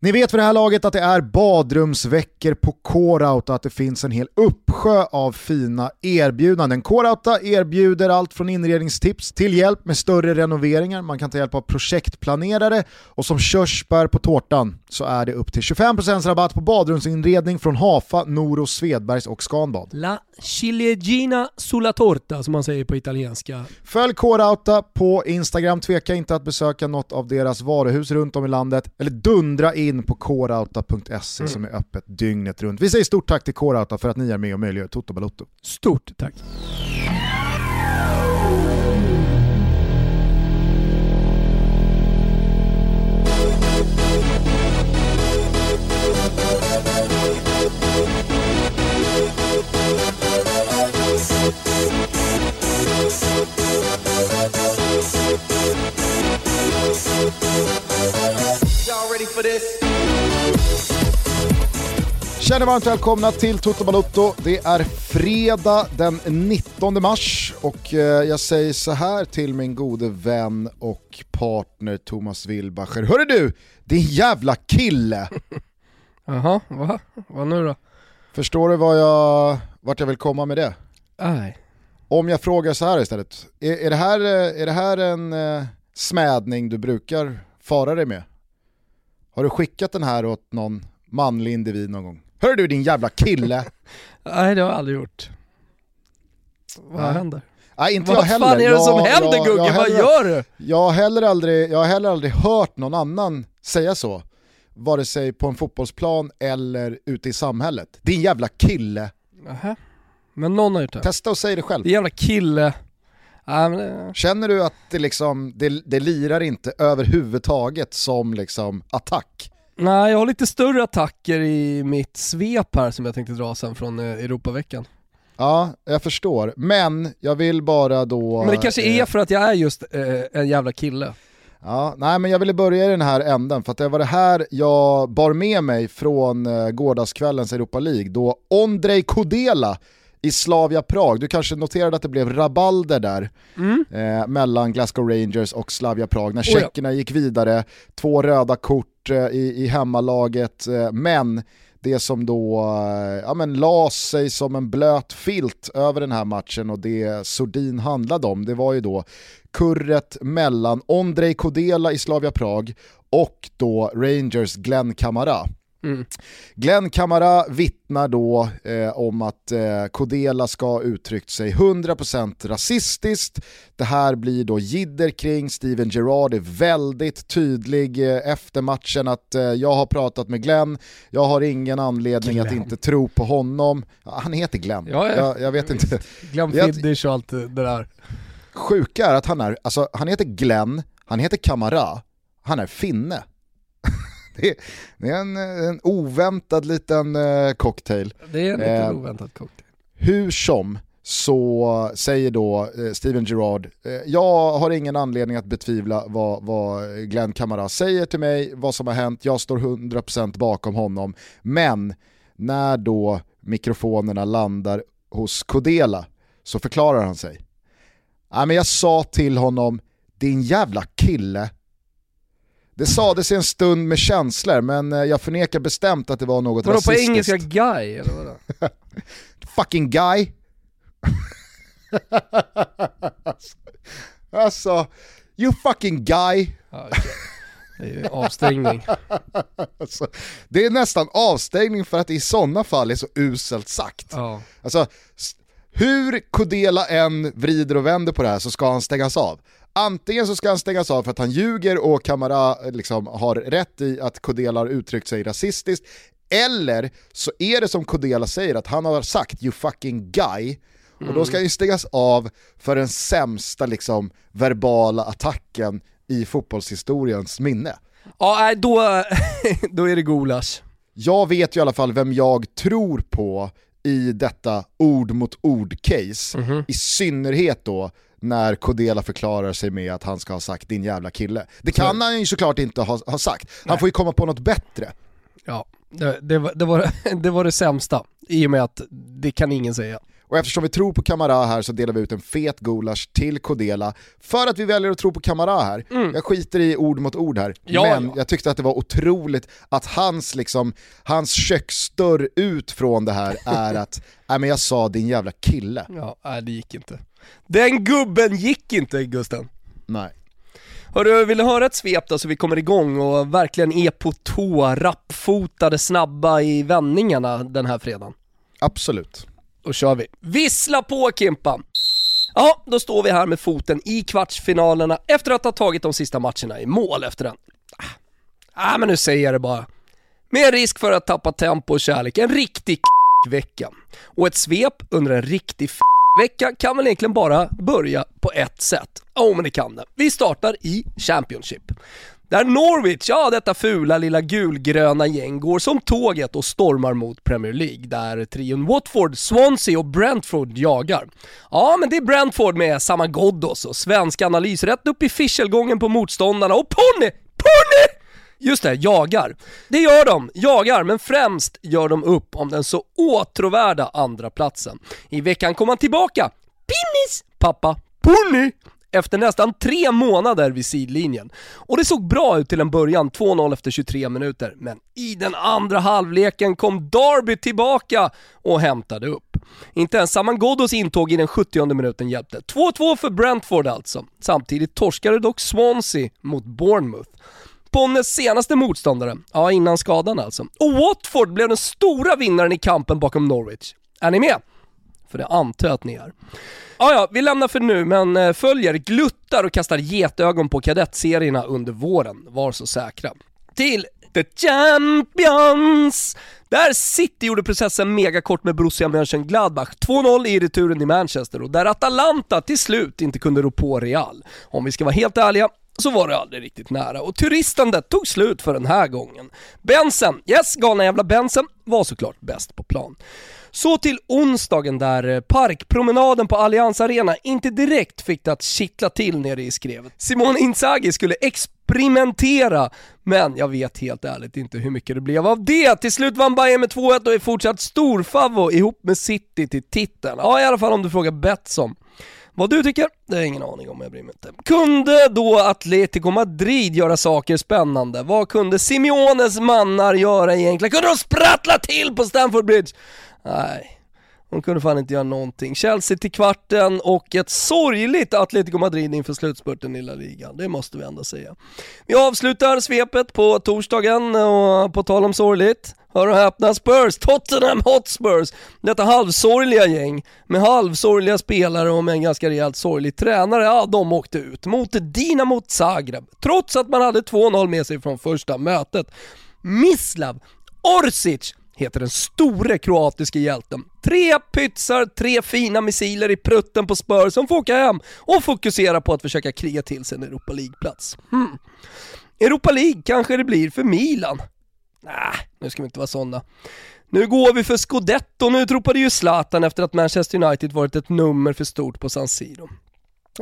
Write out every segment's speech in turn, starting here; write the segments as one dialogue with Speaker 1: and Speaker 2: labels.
Speaker 1: Ni vet för det här laget att det är badrumsveckor på Coreout och att det finns en hel uppsjö av fina erbjudanden. Coreouta erbjuder allt från inredningstips till hjälp med större renoveringar. Man kan ta hjälp av projektplanerare och som körsbär på tårtan så är det upp till 25% rabatt på badrumsinredning från Hafa, Noro, Svedbergs och Scanbad.
Speaker 2: La ciliegina sulla torta som man säger på italienska.
Speaker 1: Följ Coreouta på Instagram, tveka inte att besöka något av deras varuhus runt om i landet eller dundra in in på coreouta.se mm. som är öppet dygnet runt. Vi säger stort tack till Coreouta för att ni är med och möjliggör Toto Balotto.
Speaker 2: Stort tack!
Speaker 1: For this. Känner varmt välkomna till Toto Balotto. Det är fredag den 19 mars och eh, jag säger så här till min gode vän och partner Thomas Wilbacher. Hörru du, din jävla kille!
Speaker 2: Jaha, vad? Vad nu då?
Speaker 1: Förstår du vad jag, vart jag vill komma med det?
Speaker 2: Nej.
Speaker 1: Om jag frågar så här istället, är, är, det, här, är det här en eh, smädning du brukar fara dig med? Har du skickat den här åt någon manlig individ någon gång? Hör du din jävla kille!
Speaker 2: Nej det har jag aldrig gjort. Vad Nej. händer?
Speaker 1: Nej inte Vad jag heller. Vad
Speaker 2: fan är det jag, som händer jag, Gugge? Vad gör du?
Speaker 1: Jag har, heller aldrig, jag har heller aldrig hört någon annan säga så. Vare sig på en fotbollsplan eller ute i samhället. Din jävla kille!
Speaker 2: Aha. Men någon har gjort det.
Speaker 1: Testa och säg det själv.
Speaker 2: Din jävla kille.
Speaker 1: Känner du att det, liksom, det, det lirar inte överhuvudtaget som liksom attack?
Speaker 2: Nej, jag har lite större attacker i mitt svep här som jag tänkte dra sen från eh, Europaveckan.
Speaker 1: Ja, jag förstår. Men jag vill bara då...
Speaker 2: Men det kanske är eh, för att jag är just eh, en jävla kille.
Speaker 1: Ja, nej men jag ville börja i den här änden för att det var det här jag bar med mig från eh, gårdagskvällens Europa League då Ondrej Kodela i Slavia Prag, du kanske noterade att det blev rabalder där mm. eh, mellan Glasgow Rangers och Slavia Prag när tjeckerna gick vidare, två röda kort eh, i, i hemmalaget, eh, men det som då eh, ja, men, la sig som en blöt filt över den här matchen och det Sordin handlade om, det var ju då kurret mellan Ondrej Kodela i Slavia Prag och då Rangers Glenn Kamara. Mm. Glenn Kamara vittnar då eh, om att eh, Kodela ska uttryckt sig 100% rasistiskt. Det här blir då jidder kring, Steven Gerrard är väldigt tydlig eh, efter matchen att eh, jag har pratat med Glenn, jag har ingen anledning Glenn. att inte tro på honom. Ja, han heter Glenn,
Speaker 2: ja, ja.
Speaker 1: Jag, jag, vet inte.
Speaker 2: Glenn Fiddich och allt det där.
Speaker 1: Sjuka är att han är, alltså han heter Glenn, han heter Kamara, han är finne det, är en, en oväntad liten uh, cocktail.
Speaker 2: Det är en liten uh, oväntad cocktail.
Speaker 1: Hur som, så säger då eh, Steven Gerrard, eh, jag har ingen anledning att betvivla vad, vad Glenn Kamara säger till mig, vad som har hänt, jag står 100% bakom honom. Men när då mikrofonerna landar hos Kodela så förklarar han sig. Ja, men jag sa till honom, din jävla kille, det sades en stund med känslor men eh, jag förnekar bestämt att det var något
Speaker 2: vadå,
Speaker 1: rasistiskt.
Speaker 2: på engelska guy eller vadå?
Speaker 1: Fucking guy. alltså, you fucking guy.
Speaker 2: Det är avstängning.
Speaker 1: alltså, det är nästan avstängning för att det i sådana fall är så uselt sagt.
Speaker 2: Ja.
Speaker 1: Alltså, hur Kodela än vrider och vänder på det här så ska han stängas av. Antingen så ska han stängas av för att han ljuger och Kamara liksom har rätt i att Kodela har uttryckt sig rasistiskt, eller så är det som Kodela säger att han har sagt you fucking guy, och då ska han ju stängas av för den sämsta liksom, verbala attacken i fotbollshistoriens minne.
Speaker 2: Ja, då, då är det gulasch.
Speaker 1: Jag vet ju i alla fall vem jag tror på i detta ord mot ord-case, mm -hmm. i synnerhet då när Kodela förklarar sig med att han ska ha sagt din jävla kille. Det kan han ju såklart inte ha, ha sagt, han Nej. får ju komma på något bättre.
Speaker 2: Ja, det, det, var, det, var, det var det sämsta, i och med att det kan ingen säga.
Speaker 1: Och eftersom vi tror på Kamara här så delar vi ut en fet gulasch till Kodela för att vi väljer att tro på Kamara här. Mm. Jag skiter i ord mot ord här, ja, men ja. jag tyckte att det var otroligt att hans, liksom, hans köksdörr ut från det här är att, nej men jag sa din jävla kille.
Speaker 2: Ja, nej det gick inte. Den gubben gick inte Gusten.
Speaker 1: Nej.
Speaker 2: Hörru, vill du höra ett svep då så vi kommer igång och verkligen är på tå, rappfotade, snabba i vändningarna den här fredagen?
Speaker 1: Absolut.
Speaker 2: Då kör vi. Vissla på Kimpa! Ja, då står vi här med foten i kvartsfinalerna efter att ha tagit de sista matcherna i mål efter den. Ah, ah men nu säger jag det bara. Med risk för att tappa tempo och kärlek, en riktig vecka. Och ett svep under en riktig vecka kan väl egentligen bara börja på ett sätt. Jo, oh, men det kan det. Vi startar i Championship. Där Norwich, ja detta fula lilla gulgröna gäng, går som tåget och stormar mot Premier League, där trion Watford, Swansea och Brentford jagar. Ja, men det är Brentford med samma Ghoddos och svensk analys rätt upp i fischelgången på motståndarna och Ponny, Ponny! Just det, jagar. Det gör de, jagar, men främst gör de upp om den så åtråvärda andra platsen. I veckan kom han tillbaka, Pinnis pappa, Ponny! Efter nästan tre månader vid sidlinjen. Och det såg bra ut till en början, 2-0 efter 23 minuter, men i den andra halvleken kom Darby tillbaka och hämtade upp. Inte ens Saman Ghoddos intåg i den 70 minuten hjälpte. 2-2 för Brentford alltså. Samtidigt torskade dock Swansea mot Bournemouth. Ponnes senaste motståndare, ja innan skadan alltså. Och Watford blev den stora vinnaren i kampen bakom Norwich. Är ni med? För det antar jag att ni är. Ah, ja, vi lämnar för nu, men eh, följer, gluttar och kastar getögon på kadettserierna under våren. Var så säkra. Till The Champions! Där City gjorde processen megakort med Borussia Mönchengladbach, 2-0 i returen i Manchester och där Atalanta till slut inte kunde rå på Real. Om vi ska vara helt ärliga så var det aldrig riktigt nära och turistandet tog slut för den här gången. Bensen, yes, galna jävla Bensen, var såklart bäst på plan. Så till onsdagen där eh, parkpromenaden på Allianz Arena inte direkt fick det att kittla till nere i skrevet. Simone Inzaghi skulle experimentera, men jag vet helt ärligt inte hur mycket det blev av det. Till slut vann Bayern med 2-1 och är fortsatt storfavo ihop med City till titeln. Ja, i alla fall om du frågar Betsson. Vad du tycker? Det har jag ingen aning om, jag bryr mig inte. Kunde då Atletico Madrid göra saker spännande? Vad kunde Simeones mannar göra egentligen? Kunde de sprattla till på Stamford Bridge? Nej, hon kunde fan inte göra någonting. Chelsea till kvarten och ett sorgligt Atletico Madrid inför slutspurten i La Liga. Det måste vi ändå säga. Vi avslutar svepet på torsdagen och på tal om sorgligt, hör och häpna, Spurs, Tottenham Hotspurs, detta halvsorgliga gäng med halvsorgliga spelare och med en ganska rejält sorglig tränare, ja de åkte ut mot Dinamo Zagreb, trots att man hade 2-0 med sig från första mötet. Mislav Orsic heter den store kroatiske hjälten. Tre pytsar, tre fina missiler i prutten på Spurs som får åka hem och fokusera på att försöka kriga till sig en Europa League-plats. Hmm. Europa League kanske det blir för Milan. Nej, nu ska vi inte vara sådana. Nu går vi för scudetto, nu utropade ju Zlatan efter att Manchester United varit ett nummer för stort på San Siro.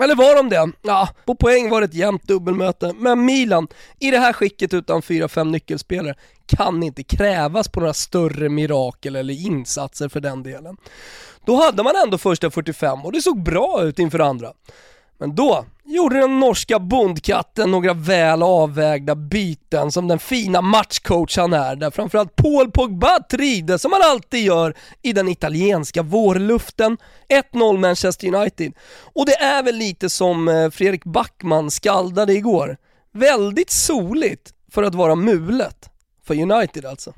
Speaker 2: Eller var de det? Ja, på poäng var det ett jämnt dubbelmöte, men Milan, i det här skicket utan 4-5 nyckelspelare, kan inte krävas på några större mirakel eller insatser för den delen. Då hade man ändå första 45 och det såg bra ut inför andra. Men då gjorde den norska bondkatten några väl avvägda byten som den fina matchcoach han är, där framförallt Paul Pogba trides som han alltid gör i den italienska vårluften. 1-0 Manchester United. Och det är väl lite som eh, Fredrik Backman skaldade igår. Väldigt soligt för att vara mulet. För United alltså.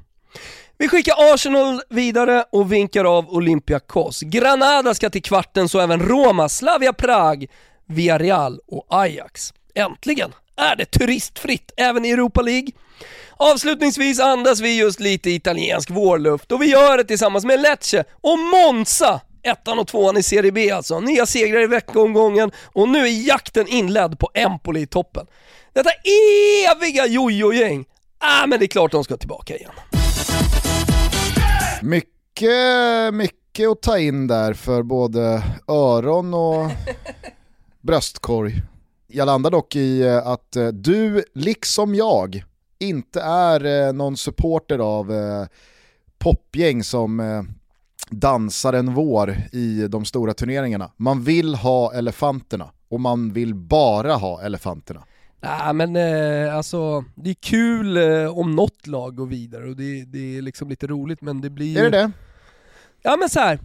Speaker 2: Vi skickar Arsenal vidare och vinkar av Olympiakos. Granada ska till kvarten, så även Roma, Slavia Prag, Villarreal och Ajax. Äntligen är det turistfritt även i Europa League. Avslutningsvis andas vi just lite italiensk vårluft och vi gör det tillsammans med Lecce och Monza ettan och tvåan i Serie B alltså. Nya segrar i veckomgången och nu är jakten inledd på Empoli i toppen. Detta eviga jojo-gäng, ah, men det är klart de ska tillbaka igen.
Speaker 1: Mycket, mycket att ta in där för både öron och bröstkorg. Jag landar dock i eh, att eh, du, liksom jag, inte är eh, någon supporter av popgäng som dansar en vår i de stora turneringarna. Man vill ha elefanterna och man vill bara ha elefanterna.
Speaker 2: Nej men eh, alltså, det är kul eh, om något lag går vidare och det, det, är liksom lite roligt men det blir
Speaker 1: Är det det?
Speaker 2: Ja men så här,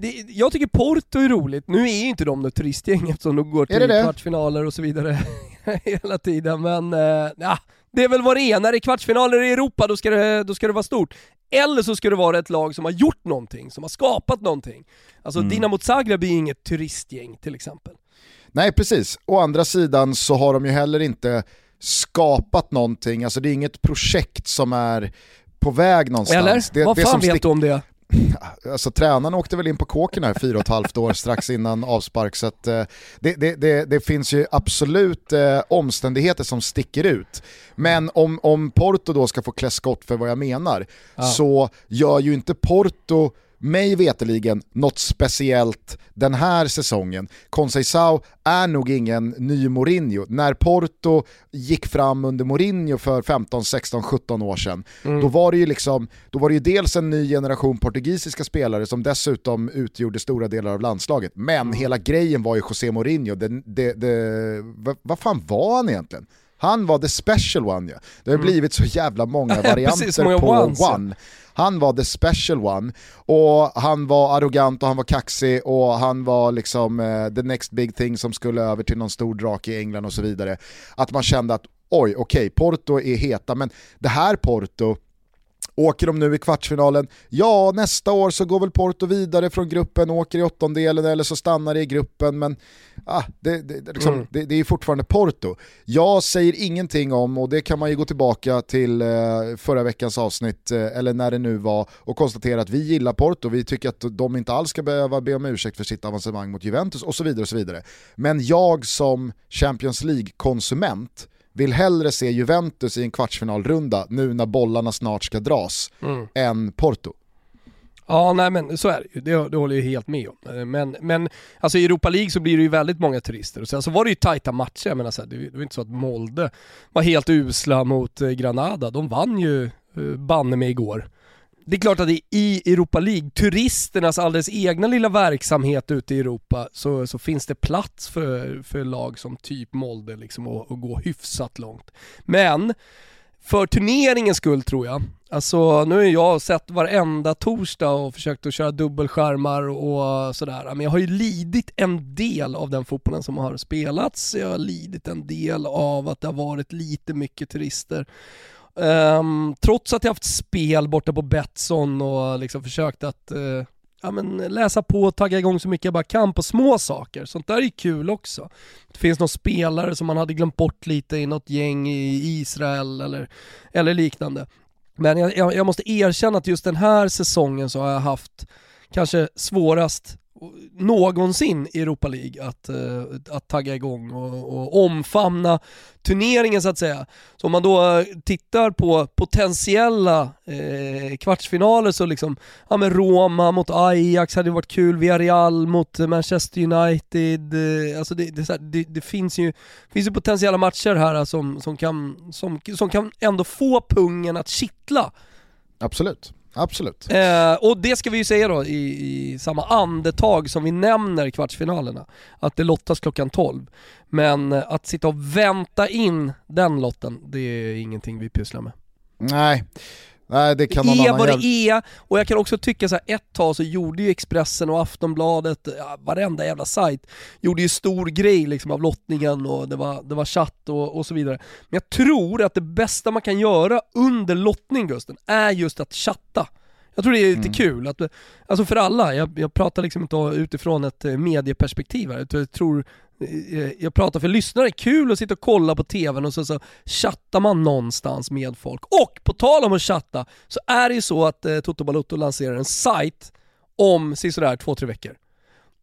Speaker 2: det, jag tycker Porto är roligt, nu är ju inte de något turistgäng eftersom de går till
Speaker 1: det det?
Speaker 2: kvartsfinaler och så vidare hela tiden, men eh, ja, det är väl vad det är, när det är kvartsfinaler i Europa då ska, det, då ska det vara stort. Eller så ska det vara ett lag som har gjort någonting, som har skapat någonting. Alltså
Speaker 1: Mm.
Speaker 2: Dinamo Zagreb är ju inget turistgäng till exempel.
Speaker 1: Nej precis, å andra sidan så har de ju heller inte skapat någonting, alltså det är inget projekt som är på väg någonstans.
Speaker 2: Eller?
Speaker 1: Det,
Speaker 2: vad
Speaker 1: det
Speaker 2: fan
Speaker 1: som
Speaker 2: vet du om det?
Speaker 1: Alltså tränaren åkte väl in på kåken här fyra och ett halvt år strax innan avspark så att eh, det, det, det, det finns ju absolut eh, omständigheter som sticker ut. Men om, om Porto då ska få klä skott för vad jag menar
Speaker 2: Ja.
Speaker 1: så gör ju inte Porto mig veteligen något speciellt den här säsongen. Conceição är nog ingen ny Mourinho. När Porto gick fram under Mourinho för 15, 16, 17 år sedan, då var det ju liksom, då var det ju dels en ny generation portugisiska spelare som dessutom utgjorde stora delar av landslaget. Men hela grejen var ju José Mourinho, det, det, det, vad, vad fan var han egentligen? Han var the special one ja. Det har blivit så jävla många varianter
Speaker 2: Precis, många
Speaker 1: på
Speaker 2: ones, ja.
Speaker 1: Han var the special one och han var arrogant och han var kaxig och han var liksom eh, the next big thing som skulle över till någon stor drake i England och så vidare. Att man kände att oj, okej, Porto är heta, men det här Porto, Åker de nu i kvartsfinalen? Ja, nästa år så går väl Porto vidare från gruppen, åker i åttondelen eller så stannar det i gruppen. Men ah, det, det, liksom,
Speaker 2: Mm.
Speaker 1: det, det är fortfarande Porto. Jag säger ingenting om, och det kan man ju gå tillbaka till eh, förra veckans avsnitt, eh, eller när det nu var, och konstatera att vi gillar Porto, vi tycker att de inte alls ska behöva be om ursäkt för sitt avancemang mot Juventus och så vidare. Och så vidare. Men jag som Champions League-konsument vill hellre se Juventus i en kvartsfinalrunda nu när bollarna snart ska dras
Speaker 2: Mm.
Speaker 1: än Porto.
Speaker 2: Ja, nej men så är det ju. Det, det håller jag helt med om. Eh, Men, men alltså i Europa League så blir det ju väldigt många turister. Och sen så var det ju tajta matcher. Jag menar så här, det, var inte så att Molde var helt usla mot eh, Granada. De vann ju eh, banne mig igår. Det är klart att i- i Europa League, turisternas alldeles egna lilla verksamhet ute i Europa, så, så finns det plats för, för lag som typ Molde liksom att, och gå hyfsat långt. Men för turneringens skull tror jag. Alltså nu har jag sett varenda torsdag och försökt att köra dubbelskärmar och sådär. Men jag har ju lidit en del av den fotbollen som har spelats. Jag har lidit en del av att det har varit lite mycket turister. Um, trots att jag haft spel borta på Betsson och liksom försökt att uh, ja, men läsa på och tagga igång så mycket jag bara kan på små saker. Sånt där är kul också. Det finns någon spelare som man hade glömt bort lite i något gäng i Israel eller, eller liknande. Men jag, jag, jag måste erkänna att just den här säsongen så har jag haft kanske svårast någonsin i Europa League att, eh, att tagga igång och, och omfamna turneringen så att säga. Så om man då eh, tittar på potentiella eh, kvartsfinaler så liksom, ja men Roma mot Ajax hade varit kul, Villarreal mot Manchester United, eh, alltså det, det, så här, det, det finns, ju, finns ju potentiella matcher här eh, som, som, kan, som, som kan ändå få pungen att kittla.
Speaker 1: Absolut, absolut.
Speaker 2: Eh, och det ska vi ju säga då i, i samma andetag som vi nämner kvartsfinalerna, att det lottas klockan 12. Men eh, att sitta och vänta in den lotten, det är ingenting vi pysslar med.
Speaker 1: Nej, Nej det kan någon annan
Speaker 2: vad det är, och jag kan också tycka så här, ett tag så gjorde ju Expressen och Aftonbladet, ja, varenda jävla sajt, gjorde ju stor grej liksom av lottningen och det var, det var chatt och, och så vidare. Men jag tror att det bästa man kan göra under lottning Gusten, är just att chatta. Jag tror det är lite
Speaker 1: Mm.
Speaker 2: kul, att, alltså för alla, jag, jag pratar liksom inte utifrån ett medieperspektiv här, jag tror jag pratar för lyssnare, kul att sitta och kolla på tvn och så, så chattar man någonstans med folk. Och på tal om att chatta, så är det ju så att eh, Toto Balotto lanserar en sajt om sådär två, tre veckor.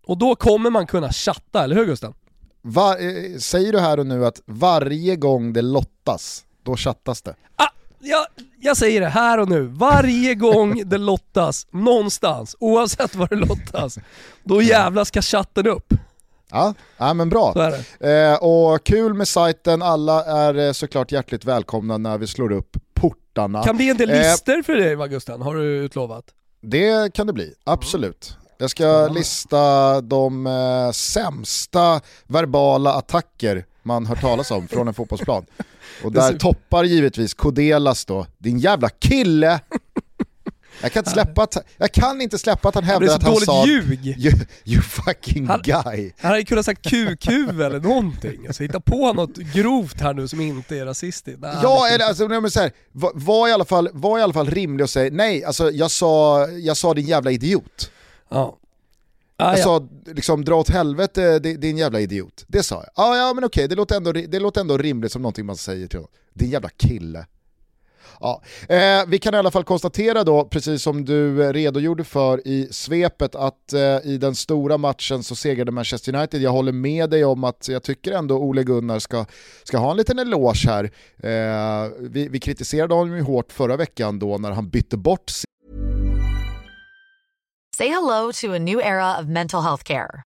Speaker 2: Och då kommer man kunna chatta, eller hur Gusten?
Speaker 1: Va, eh, säger du här och nu att varje gång det lottas, då chattas det?
Speaker 2: Ah, jag, jag säger det här och nu, varje gång det lottas någonstans, oavsett vad det lottas, då jävlar ska chatten upp.
Speaker 1: Ja, ja men bra. Eh, och kul med sajten, alla är eh, såklart hjärtligt välkomna när vi slår upp portarna.
Speaker 2: Kan bli en del
Speaker 1: Eh,
Speaker 2: listor för dig va Gusten, har du utlovat?
Speaker 1: Det kan det bli, absolut. Jag ska lista de eh, sämsta verbala attacker man hört talas om från en fotbollsplan. Och där toppar givetvis Kodelas då, din jävla kille! Jag kan inte släppa att, jag kan inte släppa att han hävdar att han sa
Speaker 2: ljug.
Speaker 1: You, you fucking
Speaker 2: Han-
Speaker 1: guy.
Speaker 2: Han hade kunnat sagt QQ eller någonting. Alltså hitta på något grovt här nu som inte är rasistiskt. Nej,
Speaker 1: Ja,
Speaker 2: det-
Speaker 1: eller alltså, nej, men så här, var, var, i alla fall, var i alla fall rimlig och säga nej, alltså jag sa, jag sa din jävla idiot.
Speaker 2: Ja. Ah,
Speaker 1: Jag
Speaker 2: ja.
Speaker 1: sa liksom dra åt helvete di- din jävla idiot. Det sa jag. Ja, ja men okej, det, låter ändå, det låter ändå rimligt som någonting man säger till honom. Din jävla kille. Ja. Eh, vi kan i alla fall konstatera då, precis som du eh, redogjorde för i svepet, att eh, i den stora matchen så segrade Manchester United. Jag håller med dig om att jag tycker ändå Ole Gunnar ska, ska ha en liten eloge här. Eh, vi, vi kritiserade honom ju hårt förra veckan då när han bytte bort
Speaker 3: Say hello to a new era of mental health care.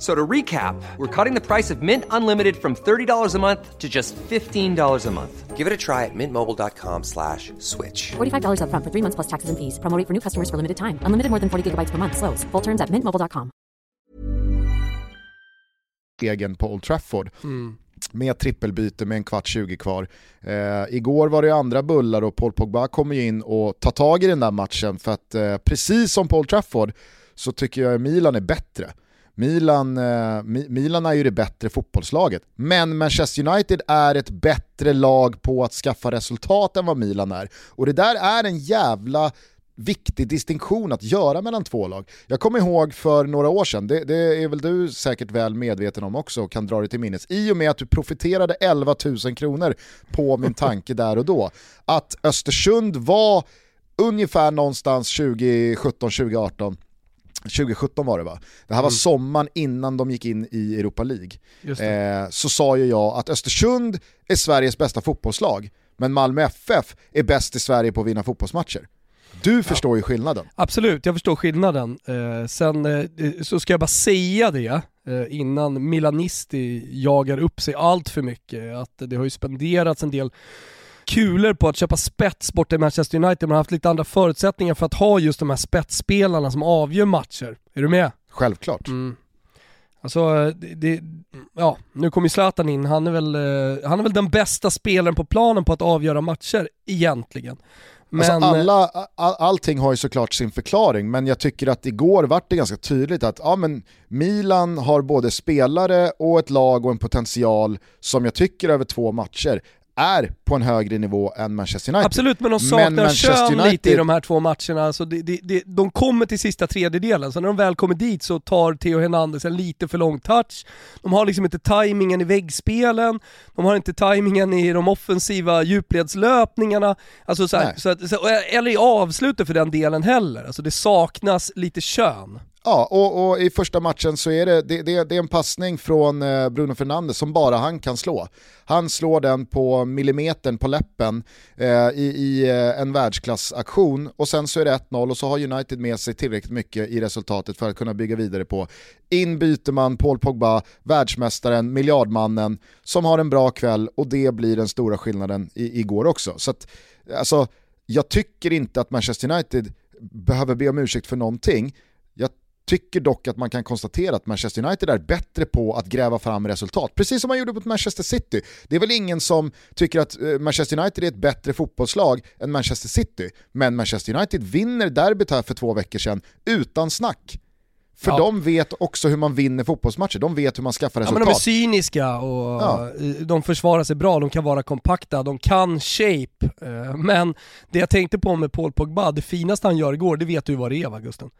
Speaker 4: So to recap, we're cutting the price of Mint Unlimited from $30 a month to just $15 a month. Give it a try at mintmobile.com slash switch.
Speaker 5: $45 upfront for three months plus taxes and fees. Promo rate for new customers for limited time. Unlimited more than 40 gigabytes per month. Slows. Full terms at mintmobile.com.
Speaker 1: egen på Old Trafford.
Speaker 2: Mm.
Speaker 1: Med trippelbyte med en kvart 20 kvar. Eh, igår var det ju andra bullar och Paul Pogba kommer ju in och tar tag i den där matchen för att eh, precis som Old Trafford så tycker jag Milan är bättre. Milan, eh, Milan är ju det bättre fotbollslaget, men Manchester United är ett bättre lag på att skaffa resultat än vad Milan är. Och det där är en jävla viktig distinktion att göra mellan två lag. Jag kommer ihåg för några år sedan, det, det är väl du säkert väl medveten om också och kan dra dig till minnes, i och med att du profiterade 11 000 kronor på min tanke där och då, att Östersund var ungefär någonstans 2017-2018 2017 var det va? Det här var sommaren innan de gick in i Europa League. Eh, så sa ju jag att Östersund är Sveriges bästa fotbollslag, men Malmö FF är bäst i Sverige på att vinna fotbollsmatcher. Du förstår ju skillnaden.
Speaker 2: Absolut, jag förstår skillnaden. Eh, sen eh, så ska jag bara säga det eh, innan Milanisti jagar upp sig allt för mycket. Att det har ju spenderats en del kulor på att köpa spets borta i Manchester United. Man har haft lite andra förutsättningar för att ha just de här spetsspelarna som avgör matcher. Är du med?
Speaker 1: Självklart.
Speaker 2: Mm. Alltså, det, det, ja, nu kommer Zlatan in, han är, väl, eh, han är väl den bästa spelaren på planen på att avgöra matcher, egentligen. Men,
Speaker 1: alltså alla, all, allting har ju såklart sin förklaring, men jag tycker att igår vart det ganska tydligt att ja, men Milan har både spelare och ett lag och en potential som jag tycker över två matcher är på en högre nivå än Manchester United.
Speaker 2: Absolut, men de saknar
Speaker 1: Manchester
Speaker 2: kön lite i
Speaker 1: United-
Speaker 2: de här två matcherna. Så det, det, det, de kommer till sista tredjedelen, så när de väl kommer dit så tar Theo Hernandez en lite för lång touch. De har liksom inte tajmingen i väggspelen, de har inte tajmingen i de offensiva djupledslöpningarna, alltså så här, så att, eller i avslutet för den delen heller. Alltså det saknas lite kön.
Speaker 1: Ja, och, och i första matchen så är det, det, det, det är en passning från eh, Bruno Fernandes som bara han kan slå. Han slår den på millimetern på läppen eh, i, i eh, en världsklassaktion och sen så är det 1-0 och så har United med sig tillräckligt mycket i resultatet för att kunna bygga vidare på. In byter man Paul Pogba, världsmästaren, miljardmannen, som har en bra kväll och det blir den stora skillnaden i, igår också. Så att, alltså, jag tycker inte att Manchester United behöver be om ursäkt för någonting. Tycker dock att man kan konstatera att Manchester United är bättre på att gräva fram resultat. Precis som man gjorde mot Manchester City. Det är väl ingen som tycker att eh, Manchester United är ett bättre fotbollslag än Manchester City. Men Manchester United vinner derbyt här för två veckor sedan utan snack. För ja. de vet också hur man vinner fotbollsmatcher, de vet hur man skaffar resultat.
Speaker 2: Ja, men de är cyniska och ja. de försvarar sig bra, de kan vara kompakta, de kan shape. Eh, men det jag tänkte på med Paul Pogba, det finaste han gör igår, det vet du vad det är va Gusten?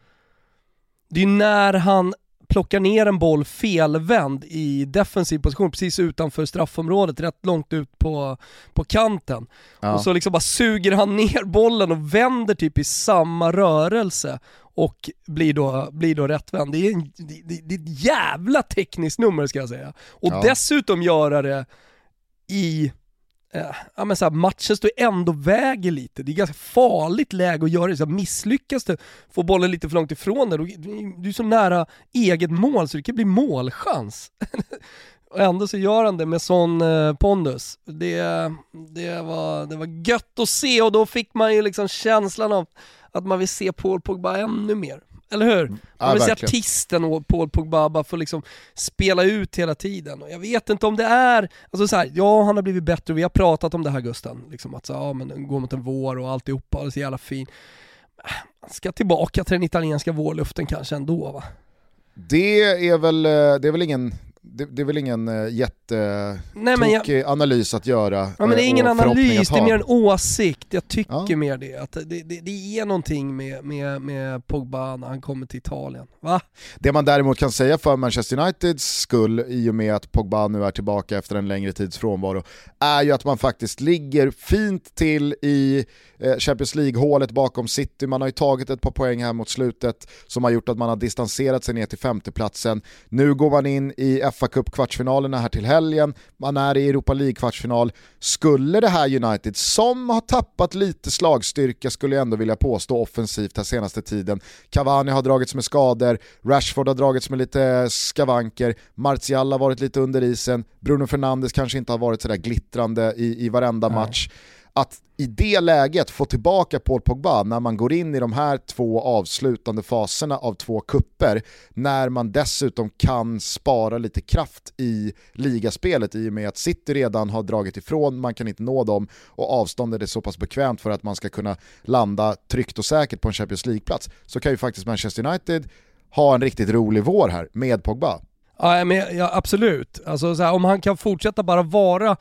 Speaker 2: Det är när han plockar ner en boll felvänd i defensiv position precis utanför straffområdet, rätt långt ut på, på kanten. Ja. Och så liksom bara suger han ner bollen och vänder typ i samma rörelse och blir då, blir då rättvänd. Det är, en, det, det, är ett jävla tekniskt nummer ska jag säga. Och ja. dessutom göra det i Eh, ja, men så här, matchen står ändå väger lite. Det är ganska farligt läge att göra det. Så här, misslyckas du, får bollen lite för långt ifrån dig, du är så nära eget mål så det kan bli målchans. och ändå så gör han det med sån eh, pondus. Det, det, var, det var gött att se och då fick man ju liksom känslan av att man vill se Paul Pogba ännu mer. Eller hur? Mm. Vill ja, se artisten och Paul Pogba bara få liksom spela ut hela tiden. Och jag vet inte om det är, alltså så här, ja han har blivit bättre och vi har pratat om det här Gusten, liksom att så, ja men gå mot en vår och alltihopa och det är så jävla fin. Man ska tillbaka till den italienska vårluften kanske ändå va?
Speaker 1: Det är väl, eh, det är väl ingen det, det, är väl ingen uh, jättetokig analys att göra. Ja,
Speaker 2: men det är eh, ingen analys, det är mer en åsikt. Jag tycker ja. mer det. Att det, det, det är någonting med, med, med Pogba när han kommer till Italien. Va?
Speaker 1: Det man däremot kan säga för Manchester Uniteds skull, i och med att Pogba nu är tillbaka efter en längre tids frånvaro, är ju att man faktiskt ligger fint till i Eh, Champions League-hålet bakom City. Man har ju tagit ett par poäng här mot slutet som har gjort att man har distanserat sig ner till femteplatsen. Nu går man in i fa Cup-kvartsfinalerna här till helgen. Man är i Europa League-kvartsfinal. Skulle det här United, som har tappat lite slagstyrka skulle jag ändå vilja påstå offensivt här senaste tiden. Cavani har dragits med skador, Rashford har dragits med lite skavanker, Martial har varit lite under isen, Bruno Fernandes kanske inte har varit sådär glittrande i, i varenda Nej. match att i det läget få tillbaka Paul Pogba när man går in i de här två avslutande faserna av två kupper när man dessutom kan spara lite kraft i ligaspelet i och med att City redan har dragit ifrån, man kan inte nå dem och avståndet är så pass bekvämt för att man ska kunna landa tryggt och säkert på en Champions League-plats så kan ju faktiskt Manchester United ha en riktigt rolig vår här med Pogba.
Speaker 2: Ja, men, ja absolut. Alltså, här, om han kan fortsätta bara vara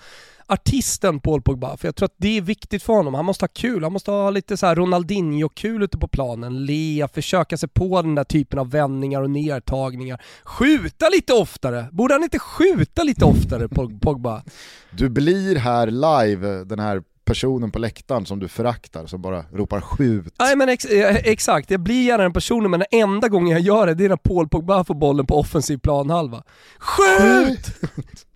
Speaker 2: artisten Paul Pogba, för jag tror att det är viktigt för honom. Han måste ha kul, han måste ha lite så här Ronaldinho-kul ute på planen, le, försöka sig på den där typen av vändningar och nedtagningar. Skjuta lite oftare! Borde han inte skjuta lite oftare, Pogba?
Speaker 1: Du blir här live, den här personen på läktaren som du föraktar som bara ropar skjut.
Speaker 2: Nej men ex eh, exakt, jag blir gärna den personen men den enda gången jag gör det, det är när Paul Pogba får bollen på offensiv planhalva. Skjut!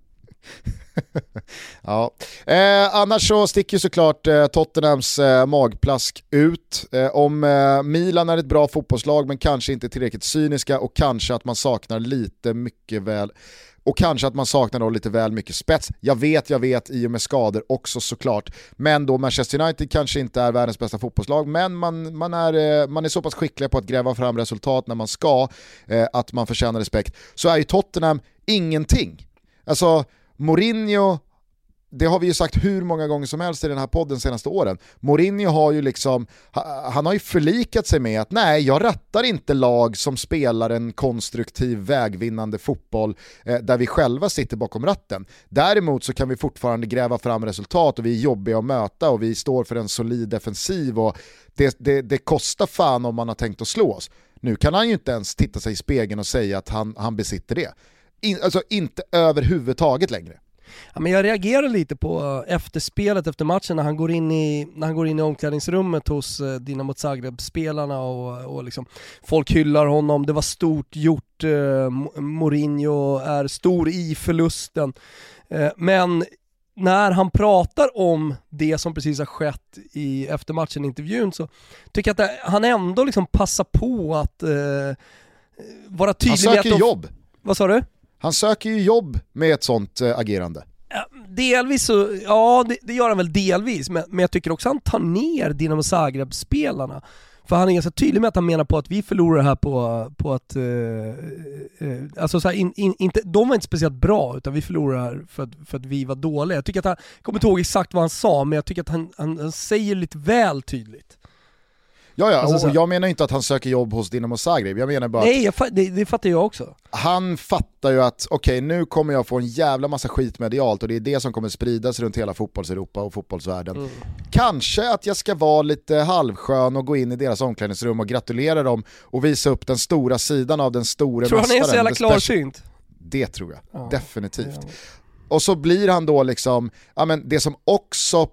Speaker 1: ja. Eh, annars så sticker såklart eh, Tottenhams eh, magplask ut. Eh, om eh, Milan är ett bra fotbollslag men kanske inte tillräckligt cyniska och kanske att man saknar lite mycket väl och kanske att man saknar då lite väl mycket spets. Jag vet, jag vet, i och med skador också såklart. Men då Manchester United kanske inte är världens bästa fotbollslag, men man, man, är, eh, man är så pass skickliga på att gräva fram resultat när man ska, eh, att man förtjänar respekt. Så är ju Tottenham ingenting. Alltså, Mourinho, det har vi ju sagt hur många gånger som helst i den här podden senaste åren. Mourinho har ju liksom, han har ju förlikat sig med att nej, jag rattar inte lag som spelar en konstruktiv vägvinnande fotboll eh, där vi själva sitter bakom ratten. Däremot så kan vi fortfarande gräva fram resultat och vi är jobbiga att möta och vi står för en solid defensiv och det, det, det kostar fan om man har tänkt att slå oss. Nu kan han ju inte ens titta sig i spegeln och säga att han, han besitter det in, alltså inte överhuvudtaget längre.
Speaker 2: Ja, men jag reagerar lite på efterspelet efter matchen när han går in i, när han går in i omklädningsrummet hos eh, Dinamo Zagreb-spelarna och, och liksom, folk hyllar honom, det var stort gjort, eh, Mourinho är stor i förlusten. Eh, men när han pratar om det som precis har skett i eftermatchen-intervjun så tycker jag att han ändå liksom passar på att eh, vara tydlig
Speaker 1: Han söker med att de... jobb.
Speaker 2: Vad sa du?
Speaker 1: Han söker ju jobb med ett sånt eh, agerande.
Speaker 2: delvis så, ja det, det, gör han väl delvis, men, men jag tycker också han tar ner Dinamo Zagreb-spelarna. För han är ganska tydlig med att han menar på att vi förlorar här på, på att, eh, eh, alltså så här, in, in, inte, de var inte speciellt bra, utan vi förlorar för att, för att vi var dåliga. Jag tycker att han, jag kommer inte ihåg exakt vad han sa, men jag tycker att han, han, han säger lite väl tydligt.
Speaker 1: Ja, ja,
Speaker 2: Alltså, så
Speaker 1: och jag menar inte att han söker jobb hos Dinamo Zagreb, jag menar bara att
Speaker 2: Nej, fa- det, det fattar jag också.
Speaker 1: han fattar ju att okej nu kommer jag få en jävla massa skit medialt och det är det som kommer spridas runt hela fotbolls-Europa och fotbollsvärlden.
Speaker 2: Mm.
Speaker 1: Kanske att jag ska vara lite halvskön och gå in i deras omklädningsrum och gratulera dem och visa upp den stora sidan av den store
Speaker 2: Tror han är så
Speaker 1: mästaren.
Speaker 2: jävla klarsynt?
Speaker 1: Det tror jag,
Speaker 2: Ja,
Speaker 1: definitivt.
Speaker 2: är
Speaker 1: Och så blir han då liksom, ja men det som också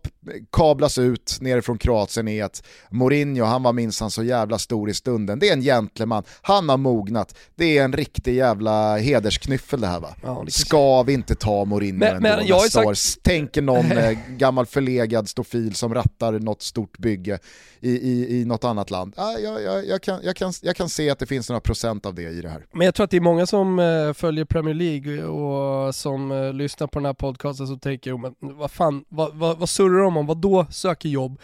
Speaker 1: kablas ut nerifrån Kroatien är att Mourinho, han var minsann så jävla stor i stunden. Det är en gentleman, han har mognat. Det är en riktig jävla hedersknyffel det här va.
Speaker 2: Ja, det kanske-
Speaker 1: Ska vi inte ta Mourinho
Speaker 2: Men-
Speaker 1: ändå
Speaker 2: men jag
Speaker 1: nästa
Speaker 2: sagt-
Speaker 1: år? Tänker någon eh, gammal förlegad stofil som rattar något stort bygge i, i, i något annat land. Ah, jag, jag, jag, kan, jag, kan, jag kan se att det finns några procent av det i det här.
Speaker 2: Men jag tror att det är många som eh, följer Premier League och som eh, lyssnar på den här podcasten så tänker, jag, men vad fan, vad, vad, vad surrar de om? Vad då söker jobb?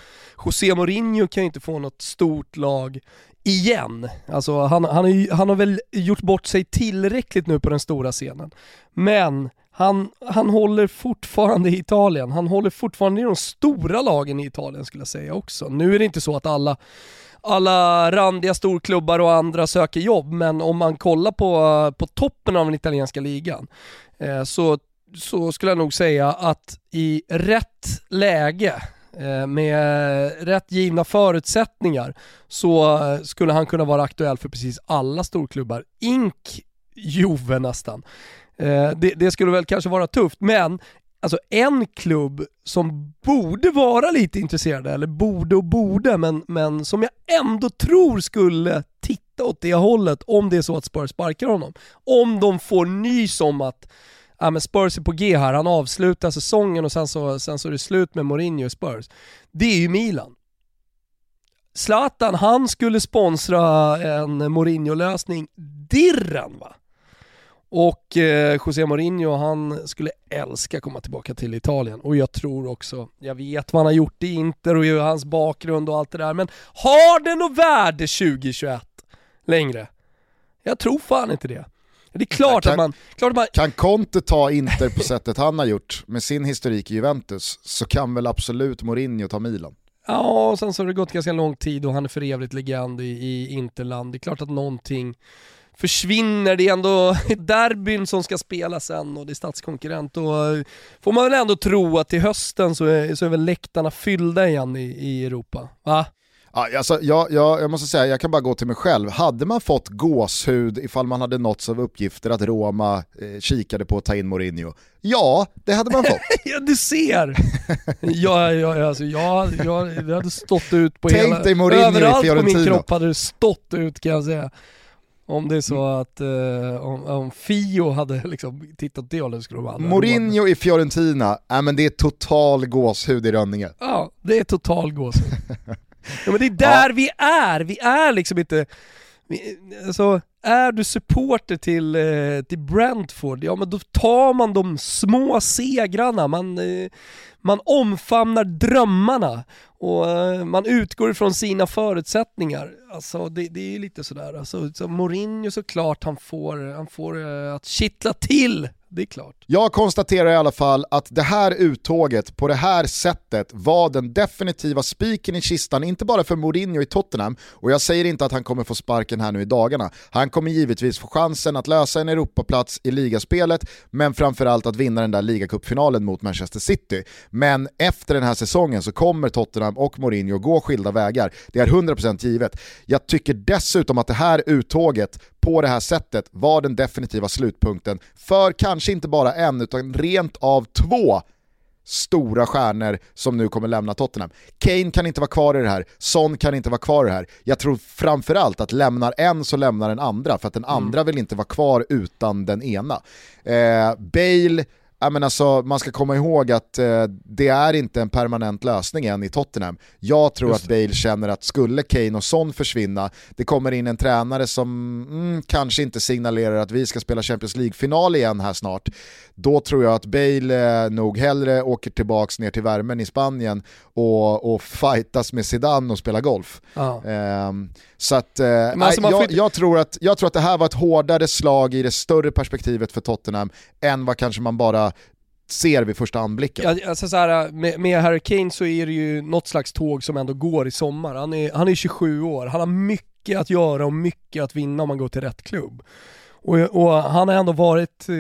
Speaker 2: José Mourinho kan ju inte få något stort lag igen. Alltså han, han, har han har väl gjort bort sig tillräckligt nu på den stora scenen. Men han, han håller fortfarande i Italien. Han håller fortfarande i de stora lagen i Italien skulle jag säga också. Nu är det inte så att alla alla randiga storklubbar och andra söker jobb, men om man kollar på, på toppen av den italienska ligan eh, så, så skulle jag nog säga att i rätt läge eh, med rätt givna förutsättningar så skulle han kunna vara aktuell för precis alla storklubbar, ink Juve nästan. Eh, det, det skulle väl kanske vara tufft, men alltså en klubb som borde vara lite intresserade, eller borde och borde, men, men som jag ändå tror skulle titta åt det hållet om det är så att Spurs sparkar honom. Om de får nys om att ja, men Spurs är på G här, han avslutar säsongen och sen så, sen så är det slut med Mourinho och Spurs. Det är ju Milan. Zlatan, han skulle sponsra en Mourinho-lösning dirren va? Och eh, José Mourinho han skulle älska komma tillbaka till Italien och jag tror också, jag vet vad han har gjort i Inter och hans bakgrund och allt det där men har det något värde 2021 längre? Jag tror fan inte det. Det är klart
Speaker 1: Kan-
Speaker 2: att man, klart att man
Speaker 1: Kan Conte ta Inter på sättet han har gjort med sin historik i Juventus så kan väl absolut Mourinho ta Milan.
Speaker 2: Ja, och sen så har det gått ganska lång tid och han är för evigt legend i, i Interland. Det är klart att någonting försvinner, det är ändå derbyn som ska spelas sen och det är statskonkurrent och eh, får man väl ändå tro att till hösten så är, så är väl läktarna fyllda igen i, i Europa. Va?
Speaker 1: Ja, alltså, jag, jag, jag måste säga, jag kan bara gå till mig själv. Hade man fått gåshud ifall man hade nåtts av uppgifter att Roma eh, kikade på att ta in Mourinho? Ja, det hade man fått.
Speaker 2: Ja du ser! ja, ja, alltså, jag, jag, det hade stått ut på
Speaker 1: Tänk
Speaker 2: hela...
Speaker 1: dig Mourinho
Speaker 2: överallt på min kropp hade det stått ut kan jag säga. Om det är så att eh, om, om Fio hade liksom tittat det hållet skulle de.
Speaker 1: Mourinho i Fiorentina, äh, men det är total gåshud i Rönninge.
Speaker 2: Ja, det är total gåshud. ja, men det är där vi är, vi är liksom inte... Vi, alltså, är du supporter till, eh, till Brentford, ja men då tar man de små segrarna, man, eh, man omfamnar drömmarna. Och eh, man utgår ifrån sina förutsättningar. Alltså det, det är lite sådär, alltså, så Mourinho såklart han får, han får uh, att kittla till, det är klart.
Speaker 1: Jag konstaterar i alla fall att det här uttåget på det här sättet var den definitiva spiken i kistan, inte bara för Mourinho i Tottenham, och jag säger inte att han kommer få sparken här nu i dagarna. Han kommer givetvis få chansen att lösa en Europaplats i ligaspelet, men framförallt att vinna den där ligacupfinalen mot Manchester City. Men efter den här säsongen så kommer Tottenham och Mourinho gå skilda vägar. Det är 100% givet. Jag tycker dessutom att det här uttåget på det här sättet var den definitiva slutpunkten för kanske inte bara en utan rent av två stora stjärnor som nu kommer lämna Tottenham. Kane kan inte vara kvar i det här, Son kan inte vara kvar i det här. Jag tror framförallt att lämnar en så lämnar den andra för att den andra vill inte vara kvar utan den ena. Eh, Bale Ja, men alltså, man ska komma ihåg att eh, det är inte en permanent lösning än i Tottenham. Jag tror att Bale känner att skulle Kane och Son försvinna, det kommer in en tränare som mm, kanske inte signalerar att vi ska spela Champions League-final igen här snart. Då tror jag att Bale eh, nog hellre åker tillbaka ner till värmen i Spanien och, och fightas med Zidane och spelar golf.
Speaker 2: Ja.
Speaker 1: Eh, så att, eh,
Speaker 2: alltså
Speaker 1: jag, jag, tror att, jag tror att det här var ett hårdare slag i det större perspektivet för Tottenham än vad kanske man bara ser vid första anblicken.
Speaker 2: Ja, alltså så här, med, med Harry Kane så är det ju något slags tåg som ändå går i sommar. Han är, han är 27 år, han har mycket att göra och mycket att vinna om man går till rätt klubb. Och, och han har ändå varit eh,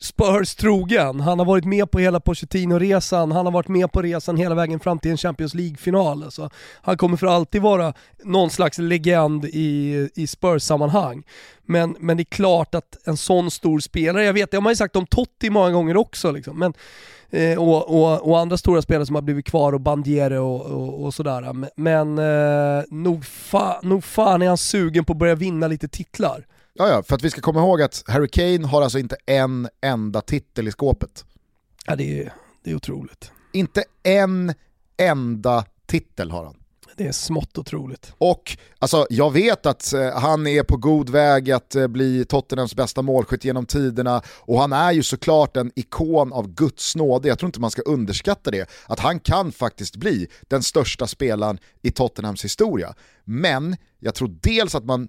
Speaker 2: Spurs trogen, han har varit med på hela Pochettino-resan, han har varit med på resan hela vägen fram till en Champions League-final. Alltså, han kommer för alltid vara någon slags legend i, i Spurs-sammanhang. Men, men det är klart att en sån stor spelare, jag vet, det har man ju sagt om Totti många gånger också liksom, men Eh, och, och, och andra stora spelare som har blivit kvar och Bandiere och, och, och sådär. Men, eh, nog, fa, nog fan är han sugen på att börja vinna lite titlar.
Speaker 1: Ja, ja, för att vi ska komma ihåg att Harry Kane har alltså inte en enda titel i skåpet.
Speaker 2: Ja, det, är, det är otroligt.
Speaker 1: Inte en enda titel har han.
Speaker 2: Det är smått otroligt.
Speaker 1: Och alltså, jag vet att eh, han är på god väg att eh, bli Tottenhams bästa målskytt genom tiderna och han är ju såklart en ikon av Guds nåde. Jag tror inte man ska underskatta det, att han kan faktiskt bli den största spelaren i Tottenhams historia. Men jag tror dels att man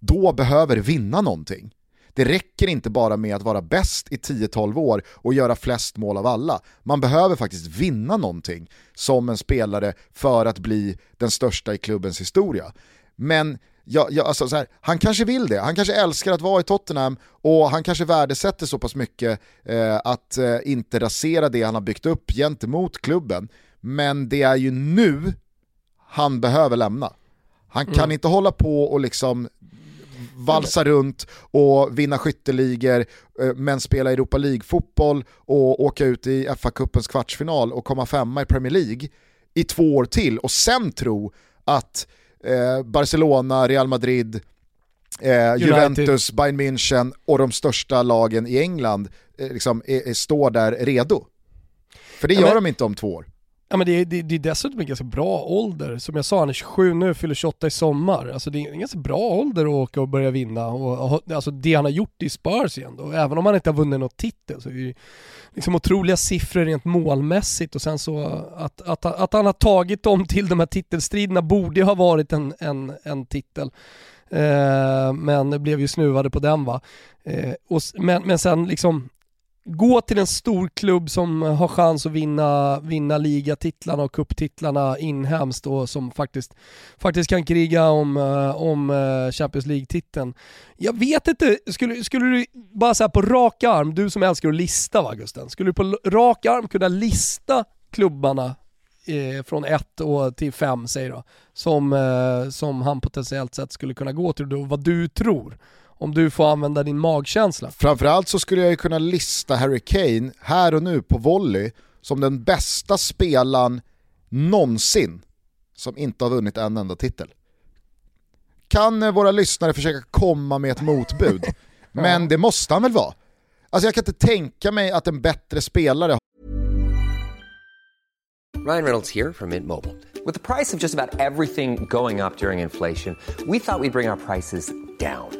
Speaker 1: då behöver vinna någonting. Det räcker inte bara med att vara bäst i 10-12 år och göra flest mål av alla. Man behöver faktiskt vinna någonting som en spelare för att bli den största i klubbens historia. Men ja, ja, alltså så här, han kanske vill det, han kanske älskar att vara i Tottenham och han kanske värdesätter så pass mycket eh, att eh, inte rasera det han har byggt upp gentemot klubben. Men det är ju nu han behöver lämna. Han kan inte hålla på och liksom valsa runt och vinna skytteligor eh, men spela Europa League-fotboll och åka ut i FA-cupens kvartsfinal och komma femma i Premier League i två år till och sen tro att eh, Barcelona, Real Madrid, eh, Juventus, Bayern München och de största lagen i England eh, liksom, är, är, står där redo. För det
Speaker 2: Ja,
Speaker 1: gör
Speaker 2: men-
Speaker 1: de inte om två år.
Speaker 2: Ja men det är, det, det är dessutom en ganska bra ålder. Som jag sa, han är 27 nu, fyller 28 i sommar. Alltså det är en ganska bra ålder att åka och börja vinna. Och, och, alltså det han har gjort i Spurs igen då, även om han inte har vunnit något titel så är det liksom otroliga siffror rent målmässigt och sen så att, att, att han har tagit dem till de här titelstriderna borde ha varit en, en, en titel. Eh, men blev ju snuvade på den va. Eh, och, men, men sen liksom gå till en stor klubb som har chans att vinna, vinna ligatitlarna och kupptitlarna inhemskt och som faktiskt, faktiskt kan kriga om, eh, om eh, Champions League-titeln. Jag vet inte, skulle, skulle du bara säga på rak arm, du som älskar att lista va Gusten, skulle du på rak arm kunna lista klubbarna eh, från 1 till 5, säger då, som, eh, som han potentiellt sett skulle kunna gå till och vad du tror? Om du får använda din magkänsla.
Speaker 1: Framförallt så skulle jag ju kunna lista Harry Kane här och nu på volley som den bästa spelaren någonsin som inte har vunnit en enda titel. Kan eh, våra lyssnare försöka komma med ett motbud? Men det måste han väl vara? Alltså jag kan inte tänka mig att en bättre spelare
Speaker 4: Ryan Reynolds here from Mint Mobile. With the price of just about everything going up during inflation, we thought we'd bring our prices down.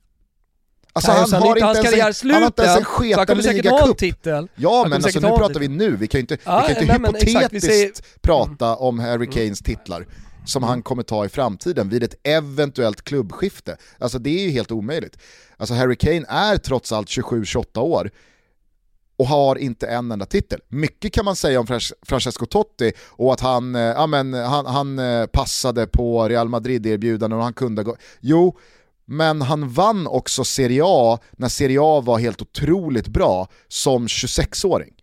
Speaker 1: Alltså han, har
Speaker 2: inte hans karriär slut
Speaker 1: han har inte ens en
Speaker 2: än, så han
Speaker 1: sketen
Speaker 2: kommer säkert ha en
Speaker 1: ligacup.
Speaker 2: titel.
Speaker 1: Ja men alltså nu pratar vi nu, vi kan ju inte,
Speaker 2: Ja,
Speaker 1: vi kan ju inte
Speaker 2: nej, men exakt,
Speaker 1: hypotetiskt
Speaker 2: säger- Mm.
Speaker 1: prata om Harry Kanes titlar som han kommer ta i framtiden vid ett eventuellt klubbskifte. Alltså det är ju helt omöjligt. Alltså Harry Kane är trots allt 27-28 år och har inte en enda titel. Mycket kan man säga om Francesco Totti och att han, eh, ja, men, han, han eh, passade på Real Madrid-erbjudanden och han kunde gå... Jo, men han vann också Serie A när Serie A var helt otroligt bra som 26-åring.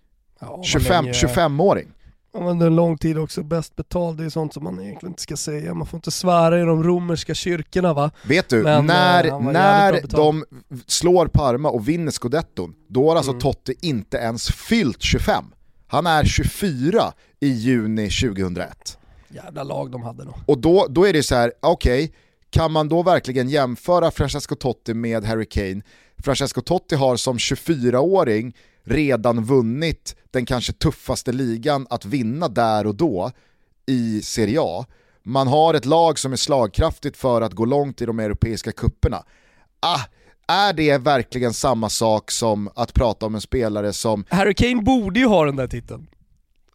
Speaker 2: Ja, vad
Speaker 1: 25,
Speaker 2: länge-
Speaker 1: 25-åring.
Speaker 2: Ja, men en lång tid också, bäst betald, det är sånt som man egentligen inte ska säga. Man får inte svära i de romerska kyrkorna va?
Speaker 1: Vet du,
Speaker 2: Men, eh,
Speaker 1: när,
Speaker 2: han var
Speaker 1: när de slår Parma och vinner scudetton, då har alltså
Speaker 2: Mm.
Speaker 1: Totti inte ens fyllt 25. Han är 24 i juni 2001.
Speaker 2: Jävla lag de hade då.
Speaker 1: Och då, då är det så här, okej, kan man då verkligen jämföra Francesco Totti med Harry Kane? Francesco Totti har som 24-åring redan vunnit den kanske tuffaste ligan att vinna där och då i Serie A. Man har ett lag som är slagkraftigt för att gå långt i de europeiska kupperna. Ah, är det verkligen samma sak som att prata om en spelare som,
Speaker 2: Harry Kane borde ju ha den där titeln.